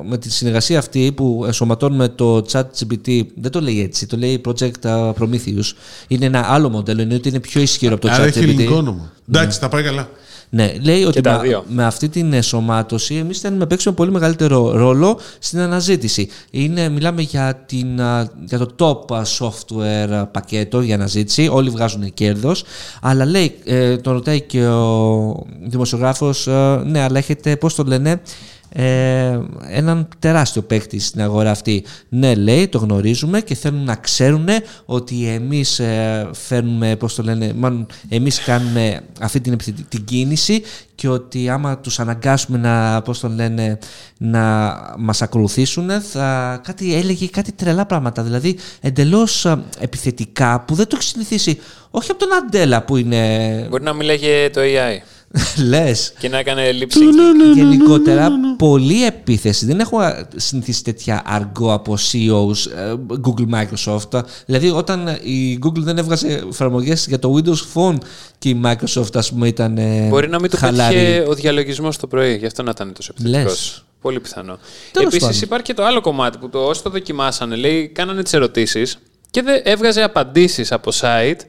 με τη συνεργασία αυτή που ενσωματώνουμε το chat GPT, δεν το λέει έτσι, το λέει Project uh, Prometheus. Είναι ένα άλλο μοντέλο, είναι ότι είναι πιο ισχυρό από το Άρα chat έχει GPT. ελληνικό όνομα. Εντάξει, θα πάει καλά. Ναι, λέει ότι τα με, δύο. με αυτή την ενσωμάτωση εμείς θέλουμε να παίξουμε πολύ μεγαλύτερο ρόλο στην αναζήτηση. Είναι, μιλάμε για, την, α, για το top α, software α, πακέτο για αναζήτηση. Όλοι βγάζουν κέρδος. Αλλά λέει, ε, τον ρωτάει και ο δημοσιογράφος, ναι, αλλά έχετε, πώς το λένε, ε, έναν τεράστιο παίκτη στην αγορά αυτή. Ναι, λέει, το γνωρίζουμε και θέλουν να ξέρουν ότι εμείς ε, φέρνουμε, πώς το λένε, μάλλον εμείς κάνουμε αυτή την, επιθετική- την κίνηση και ότι άμα τους αναγκάσουμε να, πώς το λένε, να μας ακολουθήσουν, θα, κάτι έλεγε κάτι τρελά πράγματα, δηλαδή εντελώς ε, επιθετικά που δεν το έχει συνηθίσει, όχι από τον Αντέλα που είναι, Μπορεί να μιλάγε το AI λες, και να έκανε lip Ναι, syncing. γενικότερα πολύ επίθεση. Δεν έχω συνηθίσει τέτοια αργό από CEOs ε, Google Microsoft. Δηλαδή όταν η Google δεν έβγαζε εφαρμογές για το Windows Phone και η Microsoft ας πούμε ήταν ε, Μπορεί να μην το χαλαρή. πέτυχε ο διαλογισμός το πρωί, γι' αυτό να ήταν τόσο επιθετικός. Λες. Πολύ πιθανό. Τέλος Επίσης πάντων. υπάρχει και το άλλο κομμάτι που το όσοι το δοκιμάσανε, λέει, κάνανε τις ερωτήσεις και δεν έβγαζε απαντήσεις από site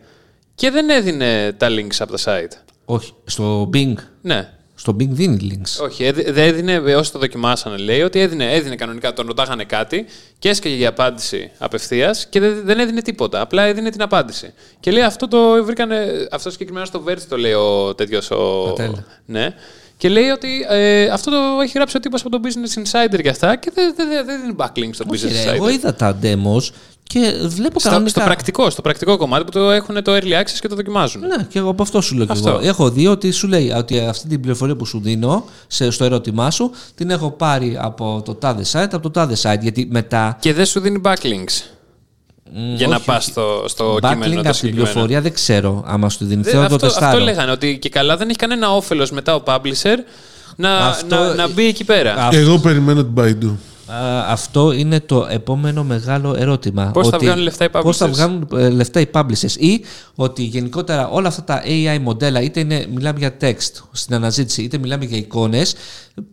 και δεν έδινε τα links από τα site. Όχι, στο Bing. Ναι. Στο Bing δίνει links. Όχι, έδι- δεν έδινε, όσοι το δοκιμάσανε, λέει ότι έδινε, έδινε κανονικά, τον ρωτάγανε κάτι και έσκαγε η απάντηση απευθείας και δεν, δεν έδινε τίποτα. Απλά έδινε την απάντηση. Και λέει αυτό το βρήκανε. Αυτό συγκεκριμένα στο Verge το λέει ο τέτοιος. Ο... Πατέλα. Ναι. Και λέει ότι ε, αυτό το έχει γράψει ο τύπος από το Business Insider και αυτά και δεν δεν- δεν- δεν δίνει backlink στο Όχι, Business ρε, Insider. εγώ είδα τα demos και βλέπω Στο, κανονικά. στο πρακτικό, στο πρακτικό κομμάτι που το έχουν το early access και το δοκιμάζουν. Ναι, και εγώ από αυτό σου λέω και Αυτό. εγώ. Έχω δει ότι σου λέει ότι αυτή την πληροφορία που σου δίνω σε, στο ερώτημά σου την έχω πάρει από το τάδε site, από το τάδε site. Γιατί μετά Και δεν σου δίνει backlinks. για να όχι, πας όχι. στο, στο backlink κείμενο το από την συγκεκριμένο. πληροφορία δεν ξέρω άμα σου τη δίνει. Δεν- Θέλω να το αυτό, τεστάρω. αυτό λέγανε, ότι και καλά δεν έχει κανένα όφελος μετά ο publisher να, Αυτό- να, να μπει εκεί πέρα. Α, Εγώ περιμένω την Baidu. Α, αυτό είναι το επόμενο μεγάλο ερώτημα. Πώς θα Ότι βγάλουν λεφτά οι Πώς θα publishers; βγάλουν ε, λεφτά οι publishers; Ή ότι γενικότερα όλα αυτά τα AI μοντέλα, είτε είναι, μιλάμε για text στην αναζήτηση, είτε μιλάμε για εικόνες,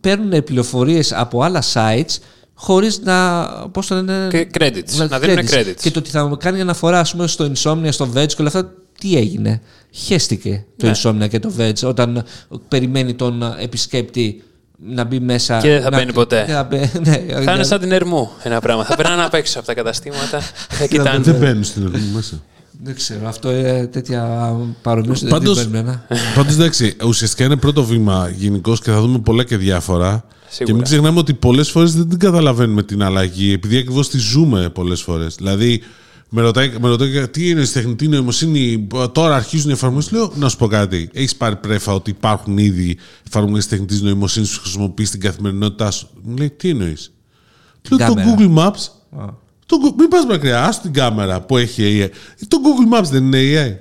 παίρνουν πληροφορίες από άλλα sites χωρίς να, πώς το λένε, Και credits, βγάλουν να δίνουν credits. Και το ότι θα κάνει αναφορά ας πούμε, στο Insomnia, στο Veg και όλα αυτά, τι έγινε; Χέστηκε το Ναι. Insomnia και το Veg όταν περιμένει τον επισκέπτη να μπει μέσα. Και δεν θα να- μπαίνει ποτέ. και θα μπαι- ναι, θα είναι σαν την Ερμού ένα πράγμα. θα περνάνε απ' έξω από τα καταστήματα. θα κοιτάνε. Δεν μπαίνουν στην Ελλάδα μέσα. Δεν ξέρω, αυτό είναι τέτοια παρομοίωση δεν Πάντως, την παίρνουμε. πάντως εντάξει, ουσιαστικά είναι πρώτο βήμα γενικώς και θα δούμε πολλά και διάφορα. Σίγουρα. Και μην ξεχνάμε ότι πολλές φορές δεν την καταλαβαίνουμε την αλλαγή, επειδή ακριβώς τη ζούμε πολλές φορές. Δηλαδή, με ρωτάει, με ρωτάει τι είναι στη τεχνητή νοημοσύνη, τώρα αρχίζουν οι εφαρμογές. Λέω, να σου πω κάτι. Έχεις πάρει πρέφα ότι υπάρχουν ήδη εφαρμογές τεχνητής νοημοσύνης που χρησιμοποιείς στην καθημερινότητά σου; Μου λέει, τι εννοείς; Λέω, το κάμερα. Google Maps. Το, Goo- μην πας μακριά, άστο την κάμερα που έχει AI. Το Google Maps δεν είναι AI.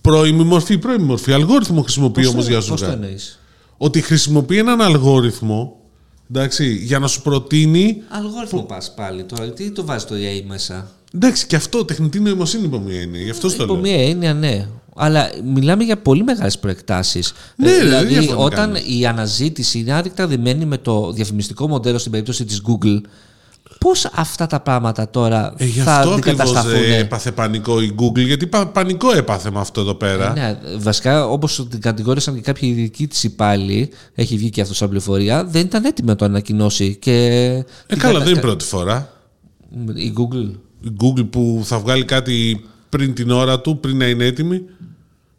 Πρώιμη μορφή, πρώιμη μορφή. Αλγόριθμο χρησιμοποιεί όμως για να σου Πώς το κάνει. εννοείς; Ότι χρησιμοποιεί έναν αλγόριθμο Εντάξει, για να σου προτείνει. Αλγόριθμο πας πάλι τώρα. Τι το βάζει το AI μέσα; Εντάξει, και αυτό τεχνητή νοημοσύνη υπό μία έννοια. Γι' αυτό στο Υπό λέω. μία έννοια, ναι. Αλλά μιλάμε για πολύ μεγάλες προεκτάσεις. Ναι, ρε, δεν δηλαδή, διαφωνώ όταν κανένα. η αναζήτηση είναι άρρηκτα δεμένη με το διαφημιστικό μοντέλο στην περίπτωση της Google, πώς αυτά τα πράγματα τώρα Ε, γι' θα αυτό ακριβώς αντικατασταθούν; έπαθε πανικό η Google, γιατί πα- πανικό έπαθε με αυτό εδώ πέρα. Ναι, βασικά, όπως την κατηγόρησαν και κάποιοι ειδικοί της υπάλληλοι, έχει βγει και αυτός σαν πληροφορία, δεν ήταν έτοιμη να το ανακοινώσει. Και Ε, την καλά, δεν κατασκα- είναι πρώτη φορά. Η Google. Η Google που θα βγάλει κάτι πριν την ώρα του, πριν να είναι έτοιμη.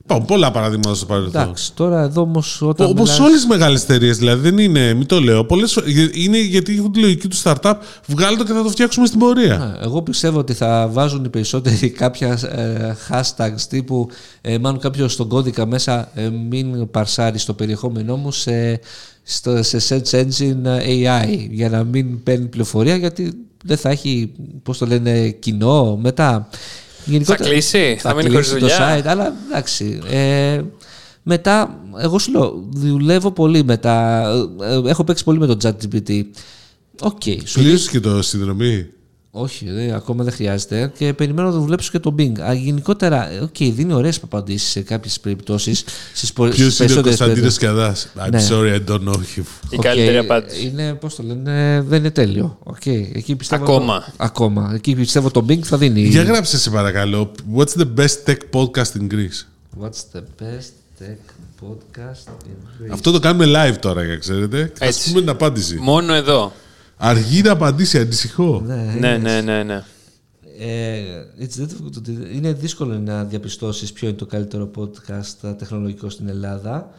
Υπάρχουν πολλά παραδείγματα στο παρελθόν. Εντάξει, τώρα εδώ όμως όταν. Όπως μιλάς- όλες τις μεγάλες εταιρείες, δηλαδή δεν είναι, μην το λέω. Πολλές, φο- είναι γιατί έχουν τη λογική του startup, βγάλει το και θα το φτιάξουμε στην πορεία. Ναι, Εγώ πιστεύω ότι θα βάζουν οι περισσότεροι κάποια ε, hashtags τύπου ε, μάλλον κάποιος στον κώδικα μέσα ε, μην παρσάρει το περιεχόμενό μου σε, στο, σε search engine AI για να μην παίρνει πληροφορία γιατί δεν θα έχει, πώς το λένε, κοινό μετά. Θα κλείσει, θα μείνει χωρίς το δουλειά. site, αλλά εντάξει. Ε, μετά, εγώ σου λέω, δουλεύω πολύ με τα... ε, έχω παίξει πολύ με το ChatGPT. OK, σου Πλήρωσε και το συνδρομή. Όχι, δε, ακόμα δεν χρειάζεται και περιμένω να το δουλέψω και το Bing. Α, γενικότερα, οκ, δίνει ωραίες απαντήσεις σε κάποιες περιπτώσεις. Στις Ποιος είναι ο Κωνσταντίνος Καδά. I'm Ναι. sorry, I don't know him. Η καλύτερη απάντηση. Είναι, πώς το λένε, δεν είναι τέλειο. Οκ, εκεί πιστεύω, Ακόμα. Ακόμα. Εκεί πιστεύω το Bing θα δίνει. Για γράψε σε παρακαλώ. What's the best tech podcast in Greece? What's the best tech podcast in Greece? Αυτό το κάνουμε live τώρα, για ξέρετε. Θα Έτσι. σου πούμε την απάντηση. Μόνο εδώ. Αργεί να απαντήσει, ανησυχώ. Ναι, ναι, ναι, ναι. Ε, it's difficult to- είναι δύσκολο να διαπιστώσεις ποιο είναι το καλύτερο podcast τεχνολογικό στην Ελλάδα.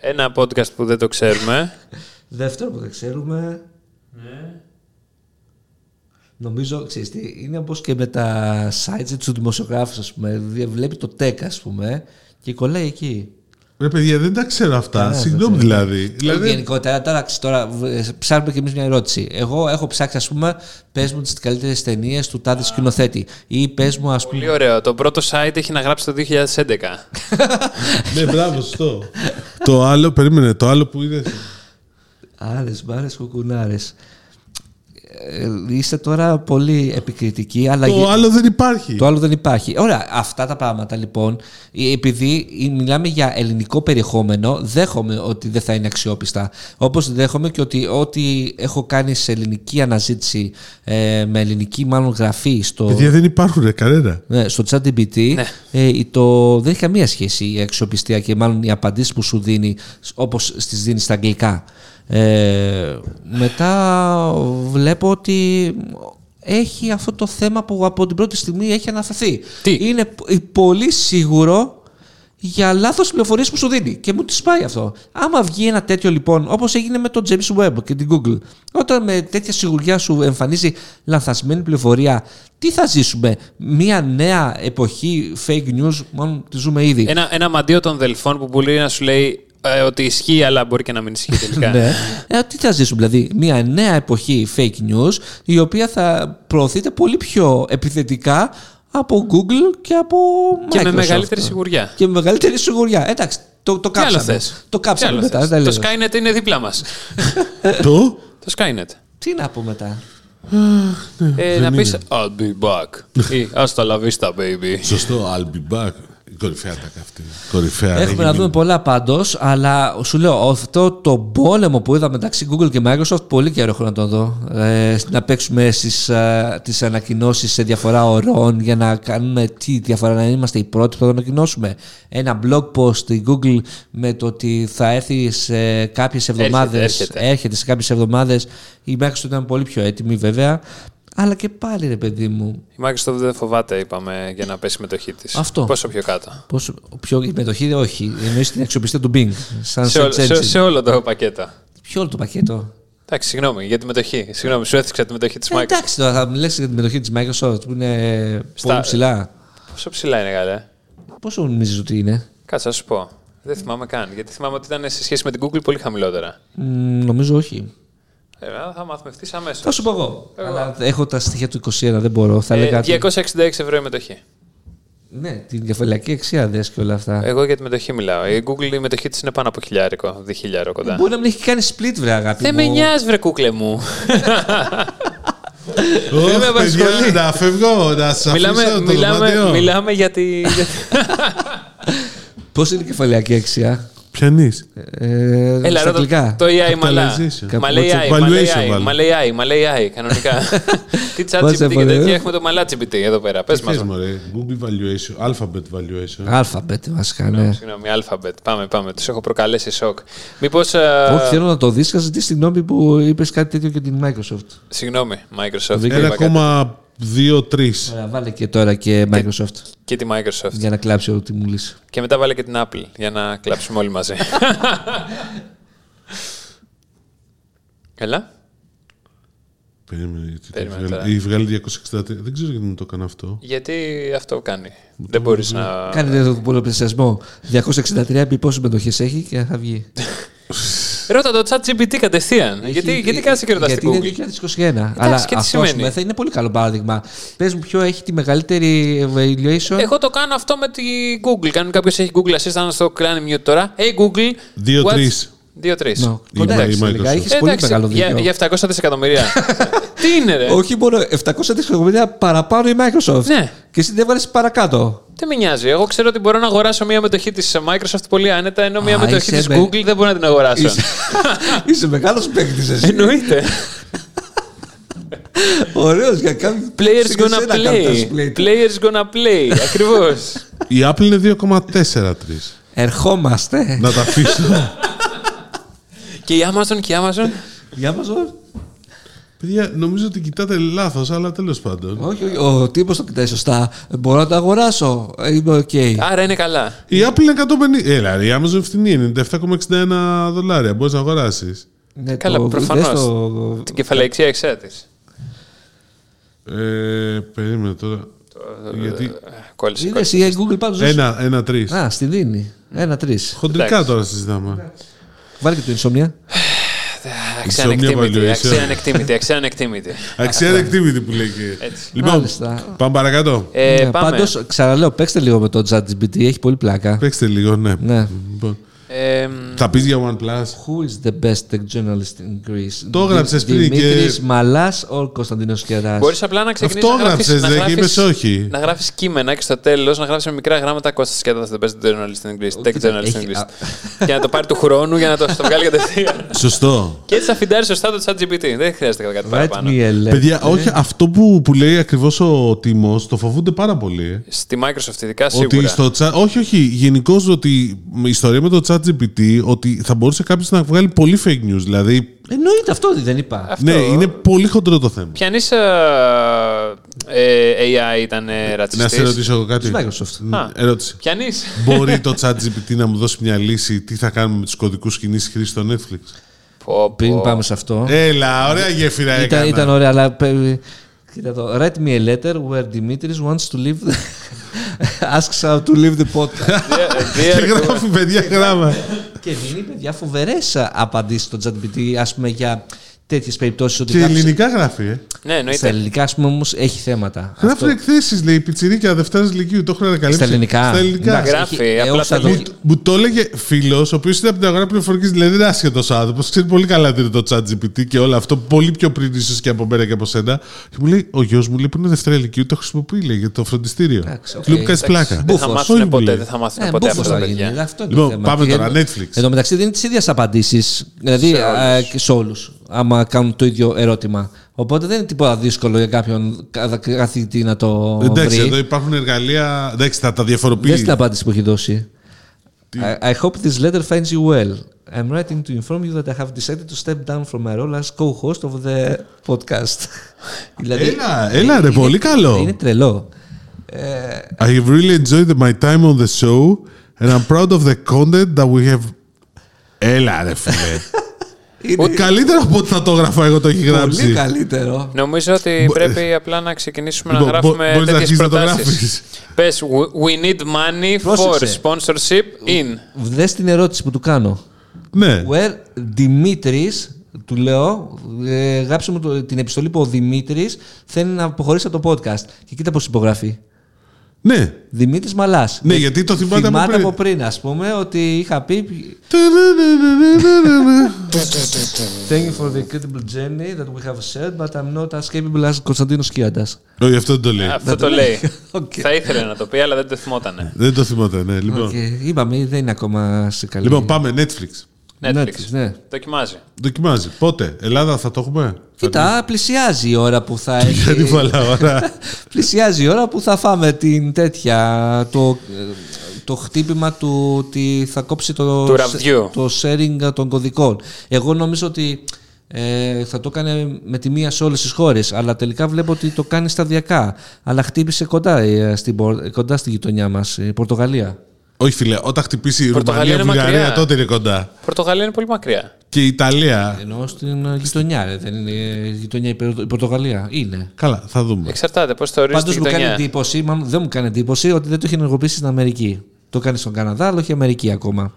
Ένα podcast που δεν το ξέρουμε. Δεύτερο που δεν ξέρουμε. Νομίζω, ξέρεις τι, είναι όπως και με τα sites του δημοσιογράφους, ας πούμε. Δι- Βλέπει το tech, ας πούμε, και κολλάει εκεί. Ρε παιδιά, δεν τα ξέρω αυτά. Κανένα δεν Συγγνώμη ξέρει. δηλαδή. δηλαδή Γενικότερα, τώρα, ξέρεις, τώρα ε, ψάχνουμε και εμείς μια ερώτηση. Εγώ έχω ψάξει, ας πούμε, πες μου τις καλύτερες ταινίες του τάδε σκηνοθέτη. Ή πες μου, ας πούμε. Πολύ ωραίο. Το πρώτο site έχει να γράψει το 2011. ναι, μπράβο, σωστό. το άλλο, περίμενε, το άλλο που είδες. Άρες, μπάρε, κουκουνάρες. Ε, είστε τώρα πολύ επικριτικοί, αλλά. Το γε- άλλο δεν υπάρχει. Το άλλο δεν υπάρχει. Ωραία, αυτά τα πράγματα λοιπόν, ε, επειδή μιλάμε για ελληνικό περιεχόμενο, δέχομαι ότι δεν θα είναι αξιόπιστα. Όπως δέχομαι και ότι ό,τι έχω κάνει σε ελληνική αναζήτηση, ε, με ελληνική μάλλον γραφή στο, Παιδιά δεν υπάρχουν ρε, κανένα. ναι, στο ChatGPT, Ναι. ε, το, δεν έχει καμία σχέση η αξιοπιστία και μάλλον οι απαντήσεις που σου δίνει όπως στις δίνεις στα αγγλικά. Ε, μετά βλέπω ότι έχει αυτό το θέμα που από την πρώτη στιγμή έχει αναφερθεί. Τι; Είναι π- πολύ σίγουρο για λάθος πληροφορίες που σου δίνει και μου τις πάει αυτό. Άμα βγει ένα τέτοιο λοιπόν, όπως έγινε με το James Webb και την Google, όταν με τέτοια σιγουριά σου εμφανίζει λανθασμένη πληροφορία, τι θα ζήσουμε, μια νέα εποχή fake news, μόνο τη ζούμε ήδη. Ένα, ένα μαντίο των Δελφών που μπορεί να σου λέει ε, ότι ισχύει, αλλά μπορεί και να μην ισχύει τελικά. Ναι. Ε, τι θα ζήσουμε, δηλαδή, μια νέα εποχή fake news, η οποία θα προωθείται πολύ πιο επιθετικά από Google και από Και με Microsoft. μεγαλύτερη σιγουριά. Και με μεγαλύτερη σιγουριά. Εντάξει, το, το Τι άλλο κάψαμε. θες; Το Τι κάψαμε άλλο μετά. θες; δεν Το λέω. Skynet είναι δίπλα μας. το; το Skynet. Τι να πω μετά. Ε, να πεις I'll be back. ή Hasta la vista, baby. Σωστό, I'll be back. Η κορυφαία τα αυτή. Κορυφαία. Έχουμε έχει να δούμε μείνει. πολλά πάντως, αλλά σου λέω αυτό το πόλεμο που είδα μεταξύ Google και Microsoft πολύ καιρό έχω να το δω. Ε, να παίξουμε στις, ε, τις ανακοινώσεις σε διαφορά ωρών για να κάνουμε τι διαφορά, να είμαστε οι πρώτοι που θα το ανακοινώσουμε. Ένα blog post η Google με το ότι θα έρθει σε κάποιες εβδομάδες, έρχεται. σε κάποιες εβδομάδες. Η Microsoft ήταν πολύ πιο έτοιμη βέβαια. Αλλά και πάλι ρε παιδί μου, Η Microsoft δεν φοβάται, είπαμε, για να πέσει η μετοχή της. Αυτό. Πόσο πιο κάτω. πόσο, πιο, η μετοχή όχι, εννοείς την αξιοπιστία του Bing. Σαν Σε, όλο- search σε, engine. σε όλο το πακέτο. Ποιο όλο το πακέτο. Εντάξει, συγγνώμη για τη μετοχή. Συγγνώμη, σου έθιξα τη μετοχή της Ε, Microsoft. εντάξει τώρα, θα μιλήσει για τη μετοχή της Microsoft που είναι Στα- πολύ ψηλά. Πόσο ψηλά είναι, καλέ. Πόσο νομίζεις ότι είναι; Κάτσε, να σου πω. Δεν θυμάμαι καν. Γιατί θυμάμαι ότι ήταν σε σχέση με την Google πολύ χαμηλότερα. Μ, νομίζω όχι. Ε, θα μάθουμε ευθύ αμέσως. Θα σου πω εγώ. Αλλά έχω τα στοιχεία του 21, δεν μπορώ. Θα Ε, έλεγα. 266 ευρώ η μετοχή. Ναι, την κεφαλαϊκή αξία δες και όλα αυτά. Εγώ για τη μετοχή μιλάω. Η Google η μετοχή της είναι πάνω από χιλιάρικο, διχιλιάρο κοντά. Μπορεί να μην έχει κάνει split, βρε αγάπη Δεν μου. με νοιάζει, βρε κούκλε μου. Ωχ, με απασχολεί. παιδιά, να φεύγω, να σας μιλάμε, αφήσω το μιλάμε, δωμάτιο. μιλάμε για τη. για τη- Πώς είναι η κεφαλαϊκή αξία; Πιανή. Ε, ε, Έλα, αγγλικά. Το, το AI μαλά. Μαλέι AI. Μαλέι AI. Κανονικά. Τι τσάτσι GPT και τέτοια έχουμε το μαλά GPT εδώ πέρα. Πες μας. Google valuation. Alphabet valuation. Αλφαμπετ βασικά. Ναι. Συγγνώμη, Alphabet. Πάμε, πάμε. Τους έχω προκαλέσει σοκ. Μήπως. Ε, Όχι, θέλω να το δεις. Καζετή τη γνώμη που είπες κάτι τέτοιο και την Microsoft. Συγγνώμη, Microsoft. 1,5 Δύο-τρει. Βάλε και τώρα και Microsoft. Και, τη Microsoft. Για να κλάψει ό,τι μου λύσει. Και μετά βάλε και την Apple για να κλάψουμε όλοι μαζί. Καλά. Περίμενε. Περίμενε ή βγάλει 260. Δεν ξέρω γιατί μου το έκανε αυτό. Γιατί αυτό κάνει. Μου δεν μπορείς να. Κάνει τον πολλαπλασιασμό. 263 επιπόσου μετοχέ έχει και θα βγει. Ρώτα το chat GPT κατευθείαν. γιατί, Έχει- γιατί κάτσε και ρωτάς την Γιατί Google. είναι 2021. Αλλά και τι αυτός σημαίνει; σημαίνει. θα είναι πολύ καλό παράδειγμα. Πες μου, ποιο έχει τη μεγαλύτερη evaluation. Εγώ το κάνω αυτό με τη Google. Κάνει κάποιος έχει Google Assistant να στο κάνει mute τώρα. Hey Google. 2-3. 2-3. No. Η Κοντά Microsoft. έχεις, τελικά. Έχεις πολύ Εντάξει, μεγάλο για, δίκιο. για 700 δισεκατομμύρια. Τι είναι, ρε; Όχι μόνο 700 δισεκατομμύρια παραπάνω η Microsoft. Ναι. Και εσύ δεν βάλει παρακάτω. Δεν με νοιάζει. Εγώ ξέρω ότι μπορώ να αγοράσω μια μετοχή της Microsoft πολύ άνετα, ενώ μια Α, μετοχή είσαι της με- Google δεν μπορώ να την αγοράσω. Είσαι, είσαι μεγάλος παίκτης εσύ. Εννοείται. Ωραίος για κάποιον. Players gonna play. Players gonna play. Ακριβώς. Η Apple είναι 2,43. Ερχόμαστε. Να τα αφήσω. Και η Amazon και η Amazon. Για μας όλα. Παιδιά, νομίζω ότι κοιτάτε λάθος, αλλά τέλος πάντων. Όχι, όχι, ο τύπος το κοιτάει σωστά. Μπορώ να το αγοράσω. Είμαι οκ. Άρα είναι καλά. Η Apple είναι 150. Έλα, η Amazon φθηνή είναι 97,61 δολάρια. Μπορείς να αγοράσεις. Ναι, Καλά, το- προφανώς. δες το- Την κεφαλαϊκή αξία της. Ε, περίμενε τώρα. Γιατί. Κόλλησε. Είδες, κόλλησε. η Google πάντως... Ένα, ένα τρεις. Α, στη δίνει. Ένα-τρει. Χοντρικά Εντάξει. τώρα συζητάμε. Βάλει και το insomnia. Αξία Insomnia ανεκτήμητη. valuation. Αξία ανεκτήμητη. Αξία ανεκτήμητη. Αξία activity που λέει και. Έτσι. Λοιπόν, Μάλιστα. πάμε παρακάτω. Ε, Ναι, πάμε. Πάντως, ξαναλέω, παίξτε λίγο με το ChatGPT. Έχει πολύ πλάκα. Παίξτε λίγο, ναι. Ναι. Λοιπόν, Ε, θα πεις για OnePlus. Λοιπόν, Who is the best tech journalist in Greece? Το έγραψες πριν και- Δημήτρης Μαλάς or Κωνσταντίνος Κεράς; Μπορείς απλά να ξεκινήσεις Αυτό να γράφεις, γράψες, να δεν και γράφεις- είπες όχι. Να γράφεις κείμενα και στο τέλος να γράψει με μικρά γράμματα Κώστα και the best journalist in Greece. Tech κοίτα, journalist in έχει- Greece. και να το πάρει του χρόνου για να το στο βγάλει κατευθείαν. Σωστό. και έτσι θα φιντάρει σωστά το chat GPT. Δεν χρειάζεται κάτι Write παραπάνω. me a letter. Παιδιά, όχι, αυτό που, που λέει ακριβώς ο Τίμος το φοβούνται πάρα πολύ. ε. Στη Microsoft ειδικά Ότι σίγουρα. στο chat, όχι, όχι, γενικώς ότι η ιστορία με το chat GPT ότι θα μπορούσε κάποιος να βγάλει πολύ fake news. Δηλαδή, Εννοείται αυτό, δεν είπα. Αυτό. ναι, είναι πολύ χοντρό το θέμα. Ποιανή ε, AI ήταν ε, Να σε ρατσιστής; ρωτήσω εγώ κάτι. Της Microsoft. Α. Ερώτηση. Ποιανή. Μπορεί το chat GPT να μου δώσει μια λύση τι θα κάνουμε με τους κωδικούς κινήσει χρήσης στο Netflix; Πριν πάμε σε αυτό. Έλα, ωραία γέφυρα ήταν, έκανα. ήταν ωραία, αλλά. Πε- Κοίτα το. Write me a letter where Dimitris wants to leave. The... Asks how to leave the podcast. Και γράφει παιδιά γράμμα. και δίνει παιδιά φοβερέ απαντήσει στο ChatGPT, α πούμε, για τέτοιες περιπτώσεις. Ότι Και κάποιος- ελληνικά γράφει, ε. Ναι, Στα εννοείται. ελληνικά, ας πούμε, όμως έχει θέματα. Γράφει Αυτό. εκθέσεις, λέει πιτσιρίκια Δευτέρας Λυκείου. Το έχω ανακαλύψει. Στα ελληνικά. Στα ελληνικά. Εντάξει, Γράφει, έχει- απλά εγώ στα θα το- Μου, μου το έλεγε φίλος, ο οποίος ήταν από την αγορά πληροφορικής, δηλαδή δεν είναι άσχετος άνθρωπος. Ξέρει πολύ καλά τι είναι το chat GPT και όλο αυτό. Πολύ πιο πριν ίσως και από μένα και από σένα. Και μου λέει, Ο γιος μου λέει που είναι Δευτέρα Λυκείου, το χρησιμοποιεί λέει, για το φροντιστήριο. Εντάξει, οκ. Του λέω που κάνεις πλάκα. Δεν θα Μπούφος. μάθουν Όχι, μου ποτέ, λέει. δεν θα μάθουν Ε, ποτέ μπούφος αυτά τα θα γίνει. παιδιά. Αυτό είναι Λοιπόν, το θέμα. πάμε Και τώρα, εν- Netflix. Εν τω μεταξύ δίνει τις ίδιες απαντήσεις. Δηλαδή Σε όλους. ε, και σε όλους. Άμα κάνουν το ίδιο ερώτημα. Οπότε δεν είναι τίποτα δύσκολο για κάποιον κα- καθηγητή να το Εντάξει, βρει. εδώ υπάρχουν εργαλεία. Εντάξει, θα τα Δες διαφοροποιήσει. την απάντηση που έχει δώσει. I, I hope this letter finds you well. I'm writing to inform you that I have decided to step down from my role as co-host of the podcast. δηλαδή, Έλα, έλα, ρε, είναι- πολύ καλό. Είναι τρελό. Ε, I have really enjoyed my time on the show and I'm proud of the content that we have. Έλα, ρε φίλε. είναι Καλύτερα από ό,τι θα το έγραφα εγώ το έχει πολύ γράψει. καλύτερο. Νομίζω ότι πρέπει απλά να ξεκινήσουμε να Λοιπόν, μπο- γράφουμε μπορείς να τέτοιες αρχίσεις να το προτάσεις. γράφεις. Πες, we need money for Πρόσεξε. sponsorship in. Δες την ερώτηση που του κάνω. Ναι. Where Dimitris, του λέω, ε, γράψε μου το- την επιστολή που ο Δημήτρης θέλει να αποχωρήσει από το podcast. Και κοίτα πώς υπογράφει. Ναι. Δημήτρης Μαλάς. Ναι, γιατί το θυμάται από θυμάται πριν. από πριν, ας πούμε, ότι είχα πει. Thank you for the incredible journey that we have shared, but I'm not as capable as Κωνσταντίνο Κίαντα. Όχι, αυτό δεν το λέει. Αυτό το λέει. Οκ. Θα ήθελε να το πει, αλλά δεν το θυμότανε. Δεν το θυμάται, ναι. Λοιπόν, Είπαμε, δεν είναι ακόμα σε καλή. λοιπόν πάμε Netflix. Netflix. ναι. Δοκιμάζει. Δοκιμάζει. Πότε, Ελλάδα θα το έχουμε; Κοίτα, πλησιάζει η ώρα που θα έχει. Γιατί πολλά ώρα. πλησιάζει η ώρα που θα φάμε την τέτοια. Το, το χτύπημα του ότι θα κόψει το, Του ραβδιού. το sharing των κωδικών. Εγώ νομίζω ότι ε, θα το έκανε με τη μία σε όλες τις χώρες, αλλά τελικά βλέπω ότι το κάνει σταδιακά. Αλλά χτύπησε κοντά, ε, στην, Πορ- κοντά στη γειτονιά μας, η Πορτογαλία. Όχι, φίλε, όταν χτυπήσει η Πορτογαλία Ρουμανία, είναι Βουλγαρία, μακριά. τότε είναι κοντά. Πορτογαλία είναι πολύ μακριά. Και η Ιταλία. Εννοώ στην ε, γειτονιά, ρε, δεν είναι η γειτονιά η Πορ- η Πορτογαλία. Είναι. Καλά, θα δούμε. Εξαρτάται πώς το ορίζει Πάντως τη μου κάνει γειτονιά. εντύπωση, μάλλον δεν μου κάνει εντύπωση ότι δεν το έχει ενεργοποιήσει στην Αμερική. Το κάνει στον Καναδά, αλλά όχι Αμερική ακόμα.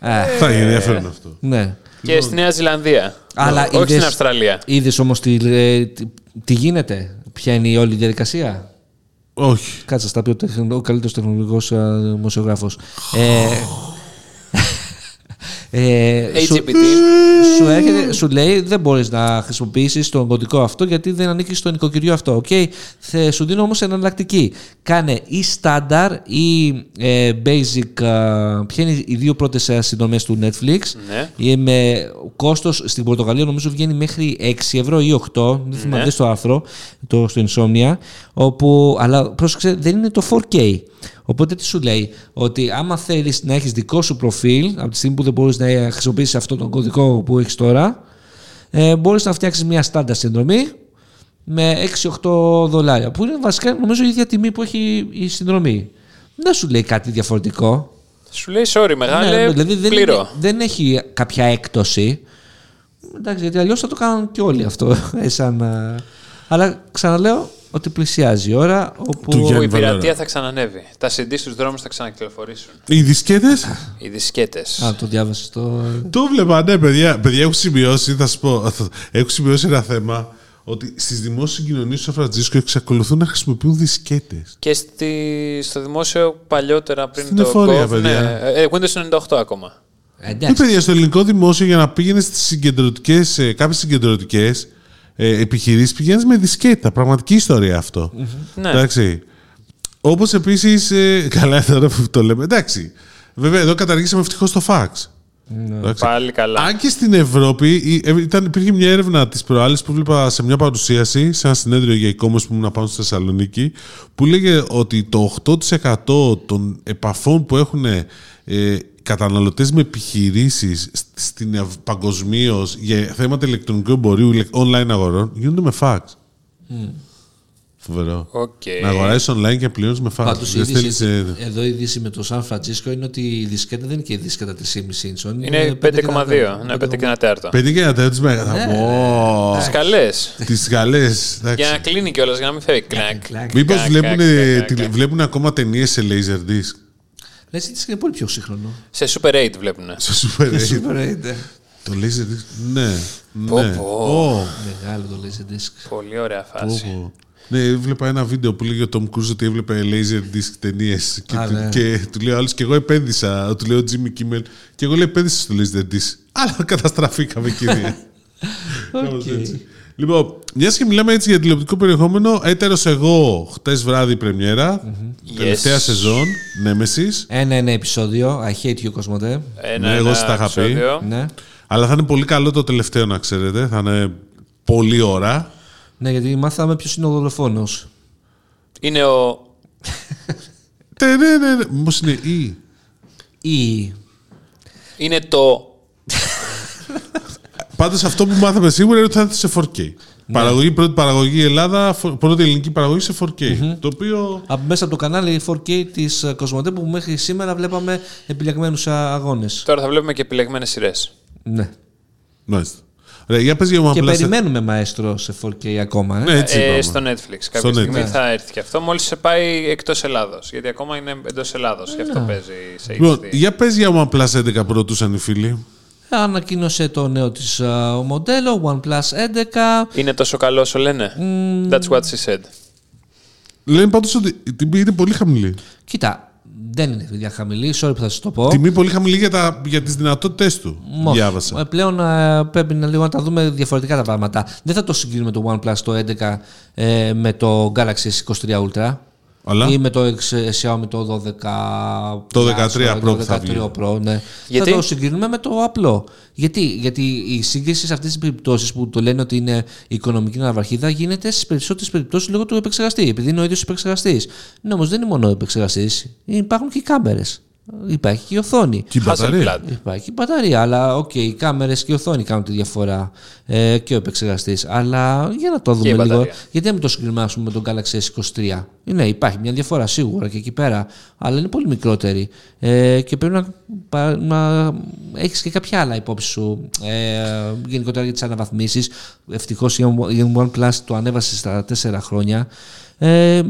Ε, Θα είναι ενδιαφέρον αυτό. ναι. Και στη Νέα Ζηλανδία. Αλλά Όχι είδες- στην Αυστραλία. Είδες όμως τι, ε, τι, τι γίνεται, ποια είναι η όλη διαδικασία; Όχι. Κάτσε, θα πει ο, τεχνο- ο καλύτερος τεχνολογικός δημοσιογράφος. Ε, ε, σου, HGPT. σου, έρχεται, σου λέει δεν μπορείς να χρησιμοποιήσεις τον κωδικό αυτό γιατί δεν ανήκει στο νοικοκυριό αυτό. Okay. Θε, σου δίνω όμως εναλλακτική. Κάνε ή standard ή ε, basic. α, ποια είναι οι δύο πρώτες α, συνδρομές του Netflix. Ναι. Ε, με κόστος στην Πορτογαλία νομίζω βγαίνει μέχρι 6 ευρώ ή 8. Δεν θυμάμαι Ναι. δες το άρθρο το, στο Insomnia. Όπου, αλλά πρόσεξε δεν είναι το 4K. Οπότε τι σου λέει, ότι άμα θέλεις να έχεις δικό σου προφίλ, από τη στιγμή που δεν μπορείς να χρησιμοποιήσεις αυτόν τον κωδικό που έχεις τώρα, ε, μπορείς να φτιάξεις μια στάνταρ συνδρομή με 6-8 δολάρια, που είναι βασικά νομίζω η ίδια τιμή που έχει η συνδρομή. Δεν σου λέει κάτι διαφορετικό. Σου λέει sorry, μεγάλε. Ναι, δηλαδή δεν, πλήρω. είναι- δεν έχει κάποια έκπτωση. Εντάξει, γιατί αλλιώς θα το κάνουν και όλοι αυτό. ε, σαν, α, αλλά ξαναλέω ότι πλησιάζει η ώρα όπου... Του Που Γιάννη η πειρατεία Βαλέρα. θα ξανανεύει. Τα CD στους δρόμους θα ξανακυκλοφορήσουν. Οι δισκέτες; Οι δισκέτες. Α, το διάβασες το... Το βλέπα, ναι, παιδιά. Παιδιά, έχω σημειώσει, θα σου πω. Έχω σημειώσει ένα θέμα ότι στις δημόσιες συγκοινωνίες του Σαν Φραντζίσκο εξακολουθούν να χρησιμοποιούν δισκέτες. Και στη, στο δημόσιο παλιότερα πριν Στην το εφορία, Gov, παιδιά. ναι, ε, Windows 98 ακόμα. Ε, Τι Εντάξει, παιδιά, στο ελληνικό δημόσιο για να πήγαινε στις συγκεντρωτικές, κάποιες συγκεντρωτικές ε, επιχειρήσεις, πηγαίνεις με δισκέτα. Πραγματική ιστορία αυτό. Ναι. Εντάξει. Όπως επίσης. Ε, καλά, τώρα που το λέμε. Εντάξει. Βέβαια, εδώ καταργήσαμε ευτυχώς το φαξ. Εντάξει. Πάλι καλά. Αν και στην Ευρώπη η- ε, ήταν, υπήρχε μια έρευνα της προάλλης που βλέπα σε μια παρουσίαση, σε ένα συνέδριο για e-commerce που ήμουν πάνω στη Θεσσαλονίκη, που λέγε ότι το 8% των επαφών που έχουν ε, καταναλωτές με επιχειρήσεις στην παγκοσμίως για θέματα ηλεκτρονικού εμπορίου, ηλεκ- online αγορών, γίνονται με fax. Φοβερό. Οκ. Να αγοράσεις online και πληρώνεις με fax. Πάντως η Δεν είδηση, στέλνεις, ε, εδώ η είδηση με το Σαν Φραντσίσκο είναι ότι η δισκέτα δεν είναι και η δισκέτα 3,5 ίντσων. Είναι 5,2. Ναι, 5 και ένα τέταρτο. Πέντε και ένα τέτοιο της μέγα. Ω, Τις καλές. Τις καλές. εντάξει. Για να κλείνει κιόλας, για να μην φεύγει. Κλακ. Κλακ. Μήπως Κακ, βλέπουν, κακ, κακ, τη- κακ. βλέπουν ακόμα ταινίες σε laser disc; Λες ότι είναι πολύ πιο σύγχρονο. Σε Super 8 βλέπουν. Στο Super 8. Super 8. Το laser disc. Ναι. Πω, ναι. πω. Ω, Μεγάλο το laser disc. Πολύ ωραία φάση. πω. Ναι, έβλεπα ένα βίντεο που λέγει ο Tom Cruise ότι έβλεπε laser disc ταινίες. Και, Α, του- ναι. και του λέει ο άλλος, και εγώ επένδυσα. Του λέει ο Jimmy Kimmel, και εγώ λέει επένδυσα στο laser disc. Αλλά καταστραφήκαμε, κύριε. Κάπως έτσι. Λοιπόν, μιας και μιλάμε έτσι για τηλεοπτικό περιεχόμενο, έτερος εγώ χτες βράδυ πρεμιέρα, τελευταία Yes. σεζόν, Νέμεση. Ένα-ένα επεισόδιο. I hate you, Κοσμοτέ. Ένα, Ναι, εγώ ένα στα είχα πει. επεισόδιο. Ναι. Αλλά θα είναι πολύ καλό το τελευταίο, να ξέρετε. Θα είναι πολλή ώρα. ναι, γιατί μάθαμε ποιος είναι ο δολοφόνος. Είναι ο. Τε, ναι, ναι, ναι. Μήπως είναι ή. Ή. Είναι το. Πάντως αυτό που μάθαμε σίγουρα είναι ότι θα έρθει σε 4K. Παραγωγή, πρώτη παραγωγή Ελλάδα, φο- πρώτη ελληνική παραγωγή σε 4K. Το οποίο. Από μέσα από το κανάλι 4K της Κοσμοτέ που μέχρι σήμερα βλέπαμε επιλεγμένους αγώνες. Τώρα θα βλέπουμε και επιλεγμένες σειρές. Ναι. Μάλιστα. Ωραία, για πες για μου Και απλά. περιμένουμε μαέστρο σε 4K ακόμα. Ε. Ναι, έτσι Ε, είπαμε. στο Netflix. Κάποια Στο στιγμή Netflix. θα έρθει και αυτό. Μόλις σε πάει εκτός Ελλάδος. Γιατί ακόμα είναι εντός Ελλάδος. Γι' αυτό παίζει σε Λοιπόν, HD. για πες για OnePlus 11 που ρωτούσαν οι φίλοι. Ανακοίνωσε το νέο της α, μοντέλο OnePlus 11. Είναι τόσο καλό όσο λένε; That's what she said. Λένε πάντως ότι η τιμή είναι πολύ χαμηλή. Κοίτα, δεν είναι παιδιά χαμηλή, sorry που θα σας το πω. Τιμή πολύ χαμηλή για, τα, για τις δυνατότητές του. Όχι. Διάβασα. Ε, Πλέον ε, πρέπει να, λίγο να τα δούμε διαφορετικά τα πράγματα. Δεν θα το συγκρίνουμε το OnePlus το 11 ε, με το Galaxy S23 Ultra. Αλλά; Ή με το X- Xiaomi το 12 Το Plus, 13 το Pro που θα 13 βγει. Pro, ναι. Γιατί; Θα το συγκρίνουμε με το απλό. Γιατί, Γιατί η σύγκριση σε αυτές τις περιπτώσεις που το λένε ότι είναι οικονομική ναυαρχίδα γίνεται στις περισσότερες περιπτώσεις λόγω του επεξεργαστή, επειδή είναι ο ίδιος επεξεργαστής. Ναι, όμως δεν είναι μόνο ο επεξεργαστής, υπάρχουν και οι κάμερες. Υπάρχει και η οθόνη. και η μπαταρία. Hasselblad. Υπάρχει μπαταρία, αλλά οκ, οι κάμερες και η οθόνη κάνουν τη διαφορά ε, και ο επεξεργαστής. Αλλά για να το η δούμε λίγο. μπαταρία. Γιατί να μην το συγκρινούμε ας πούμε, με τον Galaxy S23. Ναι, υπάρχει μια διαφορά σίγουρα και εκεί πέρα, αλλά είναι πολύ μικρότερη. Ε, και πρέπει να, πα- να έχεις και κάποια άλλα υπόψη σου. Ε, γενικότερα για τις αναβαθμίσεις. Ευτυχώς η OnePlus το ανέβασε στα 4 χρόνια. Ε,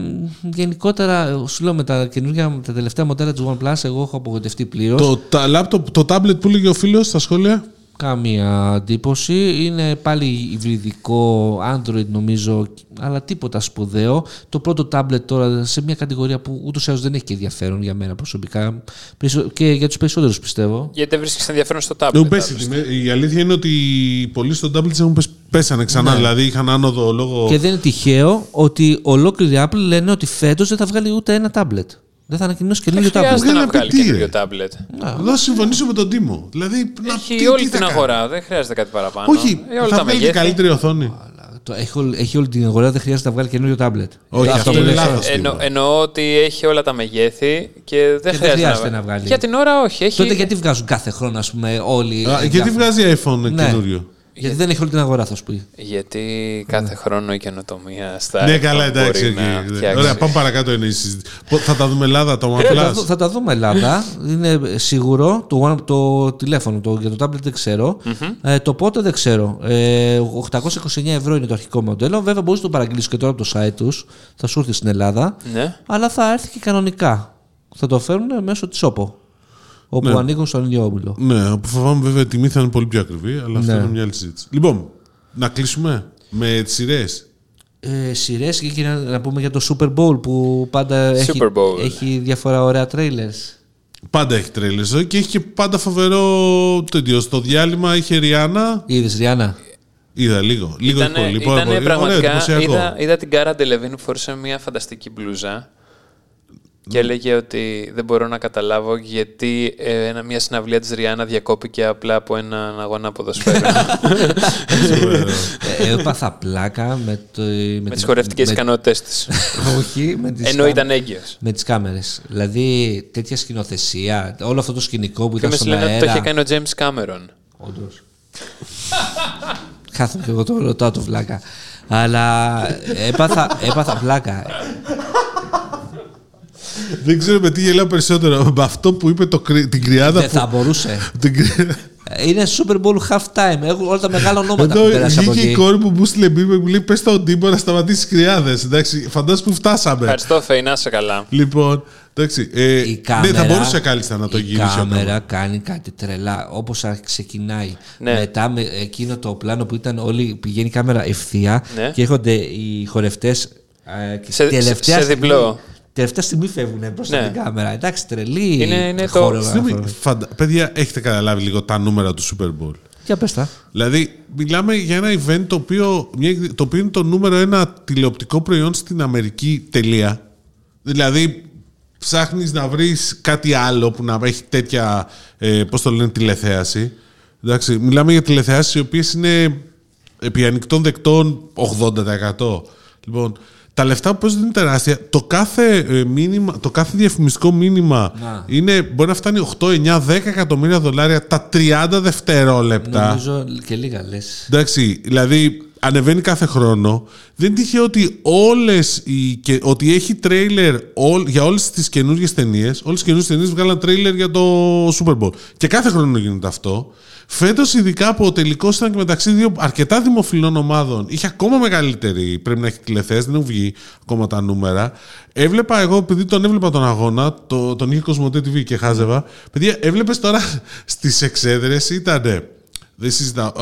γενικότερα, σου λέω με τα καινούργια, με τα τελευταία μοντέλα της OnePlus, εγώ έχω απογοητευτεί πλήρως. Το, τα laptop, το tablet που λέγει ο φίλος στα σχόλια; Καμία εντύπωση. Είναι πάλι υβριδικό Android νομίζω, αλλά τίποτα σπουδαίο. Το πρώτο tablet τώρα σε μια κατηγορία που ούτως ή άλλως δεν έχει και ενδιαφέρον για μένα προσωπικά Περισσο- και για τους περισσότερους πιστεύω. Γιατί δεν βρίσκεις ενδιαφέρον στο tablet. Δεν πέσει η άλλωστε. τιμή. Η αλήθεια είναι ότι πολλοί στο tablet έχουν πες- πέσανε ξανά. Ναι. Δηλαδή είχαν άνοδο λόγω. Και δεν είναι τυχαίο ότι ολόκληρη η Apple λένε ότι φέτος δεν θα βγάλει ούτε ένα tablet. Δεν θα ανακοινώσει καινούριο Δεν tablet. χρειάζεται Βγάλε να ένα βγάλει παιδί, καινούριο ρε. tablet. Εδώ θα συμφωνήσω με τον Τίμο. Δηλαδή. να- Έχει τι- όλη τι θα την κάνει. αγορά, δεν χρειάζεται κάτι παραπάνω. Όχι, Ε, όλα θα τα βγάλει και μεγέθη. καλύτερη οθόνη. Το- έχει, όλη- έχει όλη την αγορά, δεν χρειάζεται να βγάλει καινούριο tablet. Όχι, Αυτό αυτό που είναι λες, λάθος. Εννο, εννοώ ότι έχει όλα τα μεγέθη και δεν δεν χρειάζεται, χρειάζεται να βγάλει. Για την ώρα όχι. Έχει... Τότε γιατί βγάζουν κάθε χρόνο, ας πούμε, όλοι. Α, ε, γιατί διάφορα- βγάζει iPhone Ναι. καινούριο; Γιατί δεν έχει όλη την αγορά, θα σου πει. Γιατί κάθε χρόνο η καινοτομία στα Ναι, iPhone καλά, εντάξει. μπορεί να οκ. φτιάξει. Ωραία, πάμε παρακάτω. Είναι η συζήτηση. Πο- Θα τα δούμε Ελλάδα, το Θα τα, OnePlus; δω- θα τα δούμε Ελλάδα. Είναι σίγουρο. Το, One- το τηλέφωνο το, για το tablet δεν ξερω Ε, το πότε δεν ξέρω. Ε, 829 ευρώ είναι το αρχικό μοντέλο. Βέβαια, μπορείς να το παραγγείλεις και τώρα από το site τους. Θα σου έρθει στην Ελλάδα. Ναι. Αλλά θα έρθει και κανονικά. Θα το φέρουν μέσω της OPPO. Όπου Ναι. ανοίγουν στον ίδιο όμιλο. Ναι, που φοβάμαι βέβαια η τιμή θα είναι πολύ πιο ακριβή, αλλά αυτό Ναι. είναι μια άλλη συζήτηση. Λοιπόν, να κλείσουμε με τις σειρές. Ε, Σειρές και, και να, να πούμε για το Super Bowl που πάντα έχει, Super Bowl. έχει διάφορα ωραία trailers. Πάντα έχει τρέλες και έχει και πάντα φοβερό τέτοιο. Στο διάλειμμα είχε Ριάννα. Είδες Ριάννα; Είδα λίγο. Λίγο Ήτανε, πολύ. πολύ, ήτανε πολύ. πραγματικά. Ωραίο, εντυπωσιακό. είδα, είδα την Κάρα Ντελεβίν που φορούσε μια φανταστική μπλούζα και έλεγε ότι δεν μπορώ να καταλάβω γιατί ε, ένα- μια συναυλία της Ριάννα διακόπηκε απλά από έναν αγώνα ποδοσφαίρου. Ε, έπαθα πλάκα με, το, με, με τις την- χορευτικές με- ικανότητες της. Όχι, με τις, Ενώ κά- ήταν έγκυος. με τις κάμερες. Δηλαδή τέτοια σκηνοθεσία, όλο αυτό το σκηνικό που Και ήταν με στον λένε ότι το είχε αέρα. κάνει ο James Cameron. Όντως. Κάθομαι και εγώ το ρωτάω το βλάκα. Αλλά έπαθα, έπαθα πλάκα. Δεν ξέρω με τι γελάω περισσότερο. Με αυτό που είπε το, κρυ- την κρυάδα Δεν που. θα μπορούσε. την κρυ- Είναι Super Bowl half time. Έχουν όλα τα μεγάλα ονόματα που Εδώ πέρασαν από βγήκε η εκεί. κόρη μου που στείλε μήνυμα και μου λέει: Πες στον Τίμο να σταματήσει τις κρυάδες. Εντάξει, φαντάζομαι που φτάσαμε. Ευχαριστώ, Φέη, να είσαι καλά. Λοιπόν, εντάξει. Ε, Η ναι, κάμερα, θα μπορούσε κάλλιστα να το η γυρίσει. κάμερα κάνει κάτι τρελά. Όπως ξεκινάει. Ναι. Μετά με εκείνο το πλάνο που ήταν όλοι. Πηγαίνει η κάμερα ευθεία Ναι. και έρχονται οι χορευτές. Σε- σε- σε διπλό. Τελευταία στιγμή φεύγουν μπροστά Ναι. την κάμερα. Εντάξει, τρελή. Είναι- είναι το- χορογράφο. Συγγνώμη, φαντα... Παιδιά, έχετε καταλάβει λίγο τα νούμερα του Super Bowl; Για πες τα. Δηλαδή, μιλάμε για ένα event το οποίο, μια- το οποίο είναι το νούμερο ένα τηλεοπτικό προϊόν στην Αμερική τελεία. Δηλαδή, ψάχνεις να βρεις κάτι άλλο που να έχει τέτοια, ε, πώς το λένε, τηλεθέαση. Εντάξει, μιλάμε για τηλεθεάσεις οι οποίες είναι επί ανοιχτών δεκτών 80%. Λοιπόν, τα λεφτά που παίζουν είναι τεράστια. Το κάθε, ε, μήνυμα, το κάθε διαφημιστικό μήνυμα Να. είναι, μπορεί να φτάνει 8, 9, 10 εκατομμύρια δολάρια τα 30 δευτερόλεπτα. Νομίζω και λίγα λες. Εντάξει, δηλαδή ανεβαίνει κάθε χρόνο. Δεν είναι τυχαίο ότι, όλες οι, και, ότι έχει τρέιλερ όλ, για όλες τις καινούργιες ταινίες. Όλες τις καινούργιες ταινίες βγάλαν τρέιλερ για το Super Bowl. Και κάθε χρόνο γίνεται αυτό. Φέτος ειδικά που ο τελικός ήταν και μεταξύ δύο αρκετά δημοφιλών ομάδων είχε ακόμα μεγαλύτερη, πρέπει να έχει τηλεθέαση, δεν έχουν βγει ακόμα τα νούμερα. Έβλεπα εγώ, επειδή τον έβλεπα τον αγώνα, το, τον είχε Κοσμοτέ TV και χάζευα, παιδιά έβλεπες τώρα στις εξέδρες ήταν Δεν συζητάω.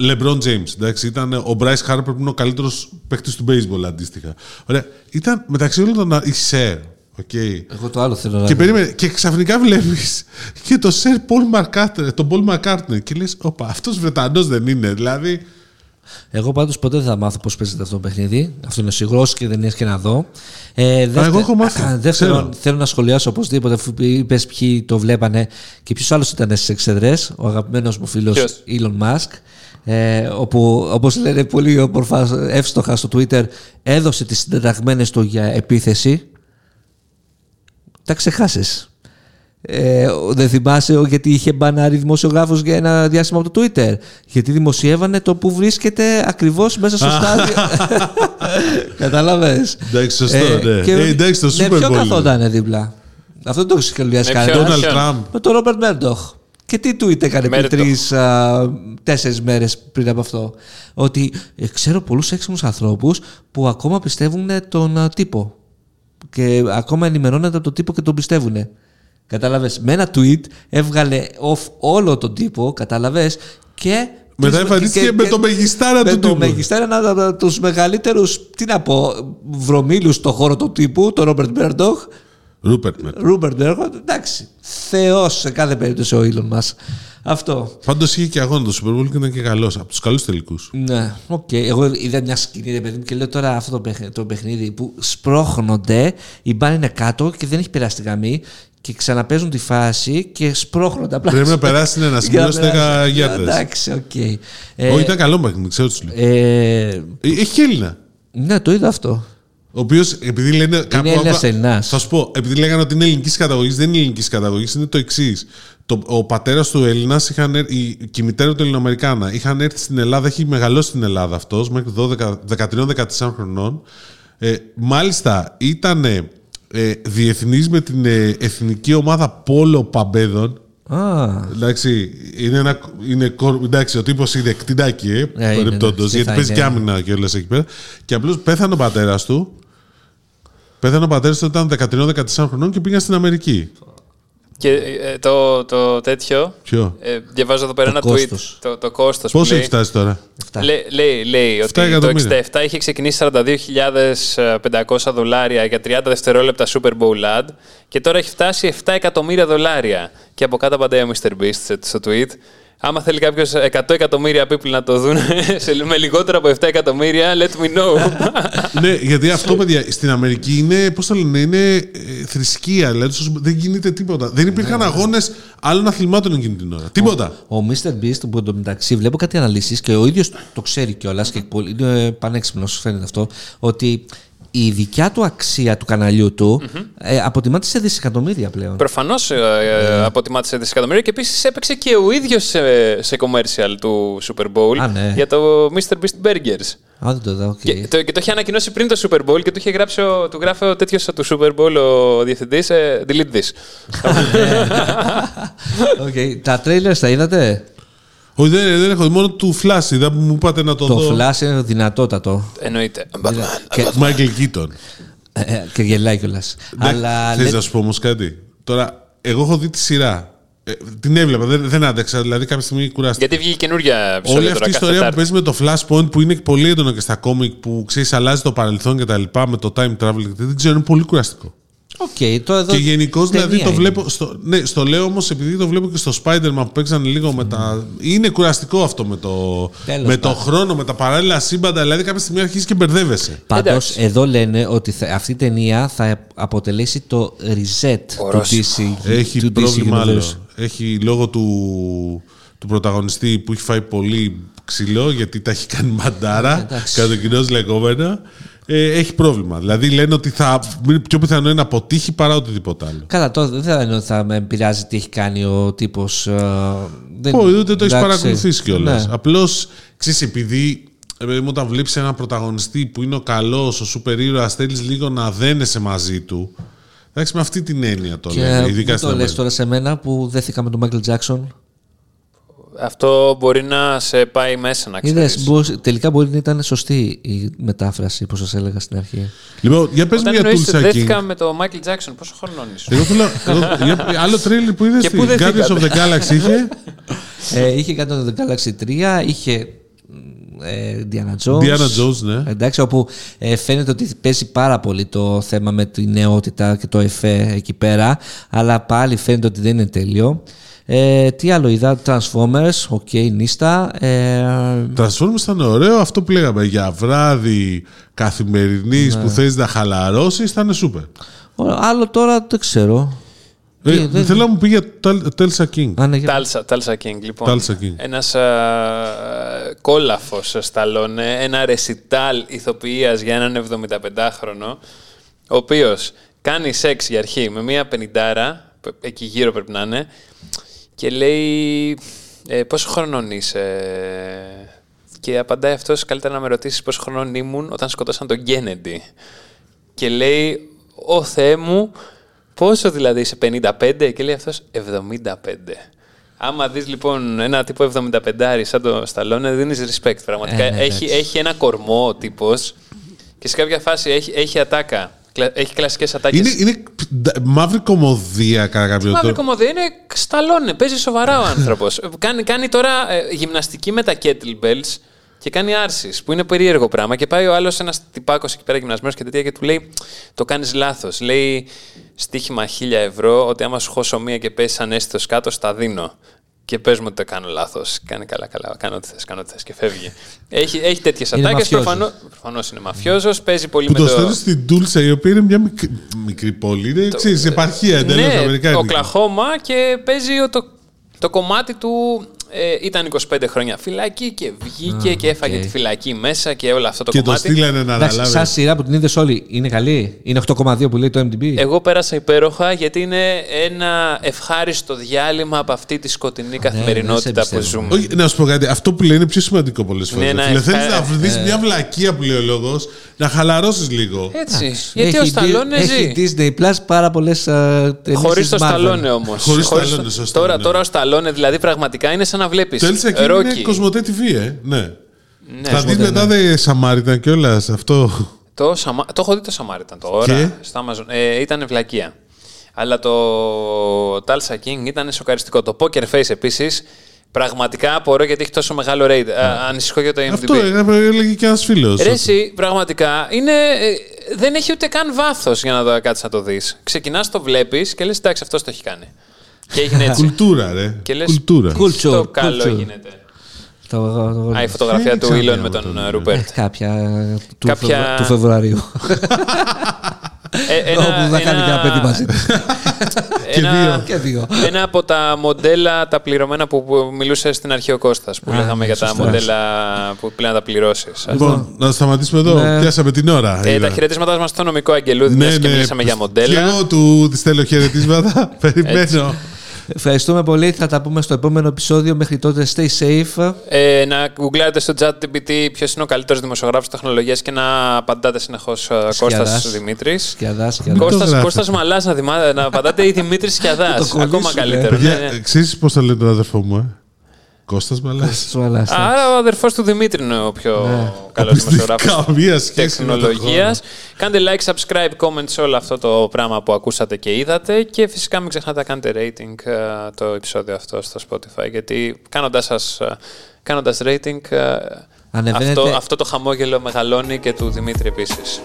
LeBron James, εντάξει, ήταν ο Bryce Harper που είναι ο καλύτερος παίκτης του baseball αντίστοιχα. Ωραία. Ήταν μεταξύ όλων των. η Σερ. Okay. Εγώ το άλλο θέλω να Και, δω. περίμενε, και ξαφνικά βλέπεις και το Sir Paul McCartney, τον Paul McCartney και λες: Όπα, αυτός Βρετανός δεν είναι. Δηλαδή. Εγώ πάντως ποτέ δεν θα μάθω πώς παίζεται αυτό το παιχνίδι. Αυτό είναι σίγουρο και δεν είναι και να δω. Ε, δεύτερο, εγώ έχω μάθει. δεύτερον, Ξέρω. θέλω να σχολιάσω οπωσδήποτε, αφού είπες ποιοι το βλέπανε και ποιος άλλος ήταν στις εξεδρέ, ο αγαπημένος μου φίλος Ποιος; Elon Musk. Ε, όπου, όπως λένε πολύ όμορφα εύστοχα στο Twitter, έδωσε τις συντεταγμένες του για επίθεση. Τα ξεχάσεις. Ε, δεν θυμάσαι ο- γιατί είχε μπανάρει δημοσιογράφος για ένα διάστημα από το Twitter. Γιατί δημοσιεύανε το που βρίσκεται ακριβώς μέσα στο στάδιο. Κατάλαβε. Εντάξει, σωστό, ναι. Ε, εντάξει, το με Super ποιον Bowl. καθόταν δίπλα; Αυτό δεν το έχεις σχεδιάσει Με κανένα. ποιον; Donald ποιον; Trump. Με τον Ρόμπερτ Μέρντοχ. Και τι tweet έκανε πριν Μέρντοχ. τρεις, τέσσερις μέρες πριν από αυτό; Ότι ε, ξέρω πολλούς έξυπνους ανθρώπους που ακόμα πιστεύουν τον α, τύπο. Και ακόμα ενημερώνεται από τον τύπο και τον πιστεύουν. Κατάλαβες. Με ένα tweet έβγαλε off όλο τον τύπο, κατάλαβες. Και. Μετά και- εμφανίστηκε και- με και- το μεγιστάρα με του το τύπου. μεγιστάρα ένα από τους μεγαλύτερους, τι να πω, βρωμίλους στον χώρο του τύπου, τον Ρόμπερτ Μέρντοχ. Ρούπερτ με. Ρούμπερτ Μέρντοχ, εντάξει. Θεός σε κάθε περίπτωση ο Ίλον Μασκ. Αυτό. Πάντως είχε και αγώνα το Super Bowl και ήταν και καλός. Από τους καλούς τελικούς. Ναι, οκ. Εγώ είδα μια σκηνή, ρε παιδί μου, και λέω τώρα αυτό το παιχνίδι, το παιχνίδι που σπρώχνονται, η μπάλα είναι κάτω και δεν έχει περάσει τη γραμμή και ξαναπαίζουν τη φάση και σπρώχνονται απλά. Πρέπει να περάσει ένα σημείο Για να στις 10 περάσει. γιάρδες. Εντάξει, οκ. Ε, Όχι, ήταν καλό παιχνίδι, ξέρω τι σου λέω. ε, Ε, Έχει Έλληνα. ναι, το είδα αυτό. Ο οποίος επειδή λένε. κάπου Έλληνας άκουγα- Ελληνάς. Θα σου πω, επειδή λέγανε ότι είναι ελληνικής καταγωγής, δεν είναι ελληνικής καταγωγής, είναι το εξής. Ο πατέρας του Έλληνας και η μητέρα του Ελληνοαμερικάνα είχαν έρθει στην Ελλάδα, έχει μεγαλώσει στην Ελλάδα αυτός μέχρι 13-14 χρονών. Ε, μάλιστα ήταν ε, διεθνής με την ε, εθνική ομάδα πόλο παμπέδων. Α, Εντάξει, είναι ένα, είναι, κορ- εντάξει, ο τύπος είναι κτηνάκι, ε, είναι, παρεμπιπτόντως, ναι. Τι γιατί θα παίζει είναι. και άμυνα και όλα εκεί πέρα. Και απλώς πέθανε ο πατέρας του. Πέθανε ο πατέρας του όταν ήταν 13-14 χρονών και πήγαν στην Αμερική. Και ε, το, το τέτοιο. Ποιο; Ε, διαβάζω εδώ πέρα Το ένα κόστος. tweet. Το, το κόστος Πόσο που λέει, έχει φτάσει τώρα; αυτά. Λέει, λέει, λέει ότι το εκατομμύρια. 67 είχε ξεκινήσει 42.500 δολάρια για 30 δευτερόλεπτα Super Bowl ad και τώρα έχει φτάσει 7 εκατομμύρια δολάρια. Και από κάτω απαντάει ο Mr. Beast σε- στο tweet. Άμα θέλει κάποιος 100 εκατομμύρια people να το δουν σε, με λιγότερο από 7 εκατομμύρια, let me know. ναι, γιατί αυτό, παιδιά, στην Αμερική είναι, πώς το λένε, είναι ε, θρησκεία. Δηλαδή, στους- δεν γίνεται τίποτα. Δεν υπήρχαν αγώνες άλλων αθλημάτων εκείνη την ώρα. Τίποτα. Ο Mr. Beast που εντωμεταξύ βλέπω κάτι αναλύσεις και ο ίδιος το ξέρει κιόλας και πολύ- είναι πανέξυπνος, φαίνεται αυτό, ότι η δικιά του αξία του καναλιού του ε, αποτιμάται σε δισεκατομμύρια πλέον. Προφανώς ε, αποτιμάται σε δισεκατομμύρια και επίσης έπαιξε και ο ίδιος σε, σε commercial του Super Bowl Α, ναι. για το Mr. Beast Burgers. Α, δεν το είδα, οκ. Και, το, και το είχε ανακοινώσει πριν το Super Bowl και του είχε γράψει, ο, του γράφει ο τέτοιος του Super Bowl ο διευθυντής. Ε, delete this. Οκ. Τα trailers τα είδατε; Όχι, δεν, δεν έχω. Μόνο του Flash είδα που μου είπατε να το, Το δω. Flash είναι δυνατότατο. Εννοείται. Και, Μάικλ Κίτον. ε, ε, και γελάει κιόλας. Αλλά Θες λέ- να σου πω όμως κάτι; Τώρα, εγώ έχω δει τη σειρά. Ε, την έβλεπα, δεν, δεν άντεξα. Δηλαδή, κάποια στιγμή κουράστηκα. Γιατί βγήκε καινούργια επεισόδια Όλη τώρα αυτή η κάθε ιστορία που Τετάρτη. παίζει με το Flashpoint που είναι πολύ έντονο και στα κόμικ που ξέρεις, αλλάζει το παρελθόν και τα λοιπά με το time travel. Δεν ξέρω, είναι πολύ κουραστικό. Οκ, τώρα εδώ και γενικώς δηλαδή ταινία το είναι. βλέπω. Στο, ναι, στο λέω όμως επειδή το βλέπω και στο Spider-Man που παίξαν λίγο με τα. Είναι κουραστικό αυτό με το, Τέλος με το πάντων. χρόνο, με τα παράλληλα σύμπαντα. Δηλαδή κάποια στιγμή αρχίζει και μπερδεύεσαι. Πάντως, Εντάξει. εδώ λένε ότι θα- αυτή η ταινία θα αποτελέσει το reset του Ορόσημο. DC. Έχει του DC πρόβλημα άλλος. Universe. Έχει λόγω του, του πρωταγωνιστή που έχει φάει πολύ ξύλο γιατί τα έχει κάνει μαντάρα, εντάξει. κατά το κοινός λεγόμενα. Ε, έχει πρόβλημα. Δηλαδή λένε ότι θα, πιο πιθανό είναι να αποτύχει παρά οτιδήποτε άλλο. Καλά, τώρα δεν θα είναι ότι θα με επηρεάζει τι έχει κάνει ο τύπος. Όχι, ούτε το έχεις παρακολουθήσει κιόλας. Ναι. Απλώς ξέρεις, επειδή ε, παιδί μου, όταν βλέπεις έναν πρωταγωνιστή που είναι ο καλός, ο σούπερ ήρωα, θέλεις λίγο να δένεσαι μαζί του. Εντάξει, με αυτή την έννοια το Και λέω. Ειδικά μην στην το λες Αμερική. τώρα σε μένα που δέθηκα με τον Μάικλ Τζάξον. Αυτό μπορεί να σε πάει μέσα να ξέρεις. Είδες, μπορείς- τελικά μπορεί να ήταν σωστή η μετάφραση, όπω σας έλεγα στην αρχή. Λοιπόν, για πες μου Όταν για εννοείς Tulsa King. δέθηκα με τον Michael Jackson, πόσο χρονών ήσουν. Εγώ θέλω. εγώ- για- άλλο τρέλερ που είδες Και στην πού δεν Guardians of the φύγατε. Galaxy είχε; ε, είχε κάνει το Galaxy 3, είχε ε, Indiana Jones. Indiana Jones, ναι. Εντάξει, όπου ε, φαίνεται ότι παίζει πάρα πολύ το θέμα με τη νεότητα και το εφέ εκεί πέρα, αλλά πάλι φαίνεται ότι δεν είναι τέλειο. Ε, τι άλλο είδα, Transformers, οκ, okay, νύστα. Ε, Transformers ήταν ωραίο, αυτό που λέγαμε για βράδυ καθημερινής Ναι. που θες να χαλαρώσεις, ήταν σούπερ. άλλο τώρα δεν ξέρω. Ε, Τι, δεν- Θέλω να μου πει για Tel- Telsa King. Α, ναι, για- Tulsa, Tulsa King, λοιπόν. Tulsa King. Ένας α, κολοσσός Σταλόνε, ένα ρεσιτάλ ηθοποιίας για έναν 75χρονο, ο οποίος κάνει σεξ για αρχή με μία πενιντάρα, π- εκεί γύρω πρέπει να είναι, και λέει ε, πόσο χρονών είσαι; Και απαντάει αυτός, καλύτερα να με ρωτήσεις πόσο χρονών ήμουν όταν σκοτώσαν τον Κένεντι. Και λέει, Ω Θεέ μου, πόσο δηλαδή είσαι 55 και λέει αυτός 75. Άμα δεις λοιπόν ένα τύπο 75 σαν το Σταλόνε, δίνεις respect πραγματικά. Ε, ναι, έχει, εντάξει. έχει ένα κορμό ο τύπος και σε κάποια φάση έχει, έχει ατάκα. Κλα- Έχει κλασικές ατάκες. Είναι, είναι μαύρη κομμωδία κατά κάποιο Μαύρη τρόπο. κομμωδία είναι σταλόνε, παίζει σοβαρά ο άνθρωπος. κάνει, κάνει τώρα ε, γυμναστική με τα kettlebells και κάνει άρσει, που είναι περίεργο πράγμα. Και πάει ο άλλος, ένας τυπάκος εκεί πέρα γυμνασμένος και τέτοια, και του λέει: Το κάνεις λάθος. Λέει στοίχημα 1000 ευρώ, ότι άμα σου χώσω μία και πέσεις ανέστητος κάτω, στα δίνω. Και πες μου ότι το κάνω λάθος. Κάνει καλά, καλά. Κάνω ό,τι θες, κάνω ό,τι θες και φεύγει. έχει έχει τέτοιες Είναι ατάκες. μαφιόζος. Προφανώ είναι μαφιόζος. Παίζει πολύ Που με το το. στέλνεις στην Τούλσα, η οποία είναι μια μικρή, μικρή πόλη. Είναι ξέρεις, επαρχία εντελώς ναι, Αμερικάνικη. Οκλαχώμα και παίζει ο- το, το κομμάτι του. Ε, ήταν 25 χρόνια φυλακή και βγήκε και έφαγε οκ. τη φυλακή μέσα και όλο αυτό το Και το κομμάτι. στείλανε να Εντάξει, αναλάβει. σαν σειρά που την είδες όλοι, είναι καλή; Είναι 8,2 που λέει το IMDb. Εγώ πέρασα υπέροχα γιατί είναι ένα ευχάριστο διάλειμμα από αυτή τη σκοτεινή καθημερινότητα σε που πιστεύω. ζούμε. Όχι, να σου πω κάτι. Αυτό που λένε είναι πιο σημαντικό πολλές φορές. Ναι, Ναι, ναι, Θέλεις ευχα- να βρεις μια βλακεία που λέει ο λόγος, να χαλαρώσεις λίγο. Έτσι. Γιατί ο Έχει Σταλόνε Di- ζει. Έχει Disney Plus πάρα πολλές ταινίες. Χωρίς το Σταλόνε όμως. Χωρίς Σταλόνε, σωστά, Τώρα, ναι. τώρα ο Σταλόνε δηλαδή πραγματικά είναι σαν να βλέπεις. Το Έλσα εκεί είναι Κοσμοτέ TV, ε. Ναι. Θα δεις μετά δε Σαμάριταν κιόλα αυτό. Το, Σαμα... το έχω δει το Σαμάριταν τώρα Και; στο Amazon. Ε, ήταν βλακεία. Αλλά το Tulsa King ήταν σοκαριστικό. Το Poker Face επίσης πραγματικά απορώ γιατί έχει τόσο μεγάλο rate. Α, ανησυχώ για το MDB. Αυτό ε, έλεγε και ένας φίλος. Ρε εσύ, πραγματικά, είναι, ε, δεν έχει ούτε καν βάθος για να το κάτσεις να το δεις. Ξεκινάς, το βλέπεις και λες: Εντάξει, αυτός το έχει κάνει. Και έγινε έτσι. Κουλτούρα, ρε. και λες: Κουλτούρα. Culture, το καλό culture. γίνεται. Το, το- Α, η φωτογραφία Δεν του ξέρω Ήλον τι με είναι τον αυτό, ε, ναι. Ρουπέρτ. κάποια, του, Κάποια- Φεβρου- του Φεβρουαρίου. Ε, Όπου θα κάνει και ένα παιδί μαζί του. Και δύο. Και δύο. Ένα από τα μοντέλα τα πληρωμένα που, που μιλούσε στην αρχή ο Κώστας, που Α, λέγαμε ναι, για τα σωστά. μοντέλα που πλέον τα πληρώσεις. Λοιπόν, να σταματήσουμε εδώ. Ναι. Πιάσαμε την ώρα. Ε, είδα. τα χαιρετίσματά μας στο νομικό αγγελούδι, Ναι, μιας και ναι. μιλήσαμε για Και μοντέλα. εγώ του στέλνω χαιρετίσματα. Περιμένω. Ευχαριστούμε πολύ. Θα τα πούμε στο επόμενο επεισόδιο. Μέχρι τότε, stay safe. Ε, να γκουγκλάρετε στο ChatGPT ποιος είναι ο καλύτερος δημοσιογράφος τεχνολογίας και να απαντάτε συνεχώς Κώστας Δημήτρης. Σκιαδάς, σκιαδάς. Κώστα- Κώστας, γράφετε. Κώστας Μαλάς να, δημά- να απαντάτε ή Δημήτρης Σκιαδάς. Το Ακόμα κολλήσουμε. καλύτερο. ναι, ναι. Παιδιά, ξέρεις πώς θα λένε τον αδερφό μου, ε; Κώστας Μαλάς. Σουαλάς, ναι. Άρα ο αδερφός του Δημήτρη είναι ο πιο καλός Οπισθή- δημοσιογράφος Καμία σχέση με τον τεχνολογίας. Κάντε like, subscribe, comment σε όλο αυτό το πράγμα που ακούσατε και είδατε και φυσικά μην ξεχνάτε να κάνετε rating ε, το επεισόδιο αυτό στο Spotify γιατί κάνοντας, σας, ε, κάνοντας rating ε, Ανεβαίνετε- αυτό, αυτό το χαμόγελο μεγαλώνει και του Δημήτρη επίσης.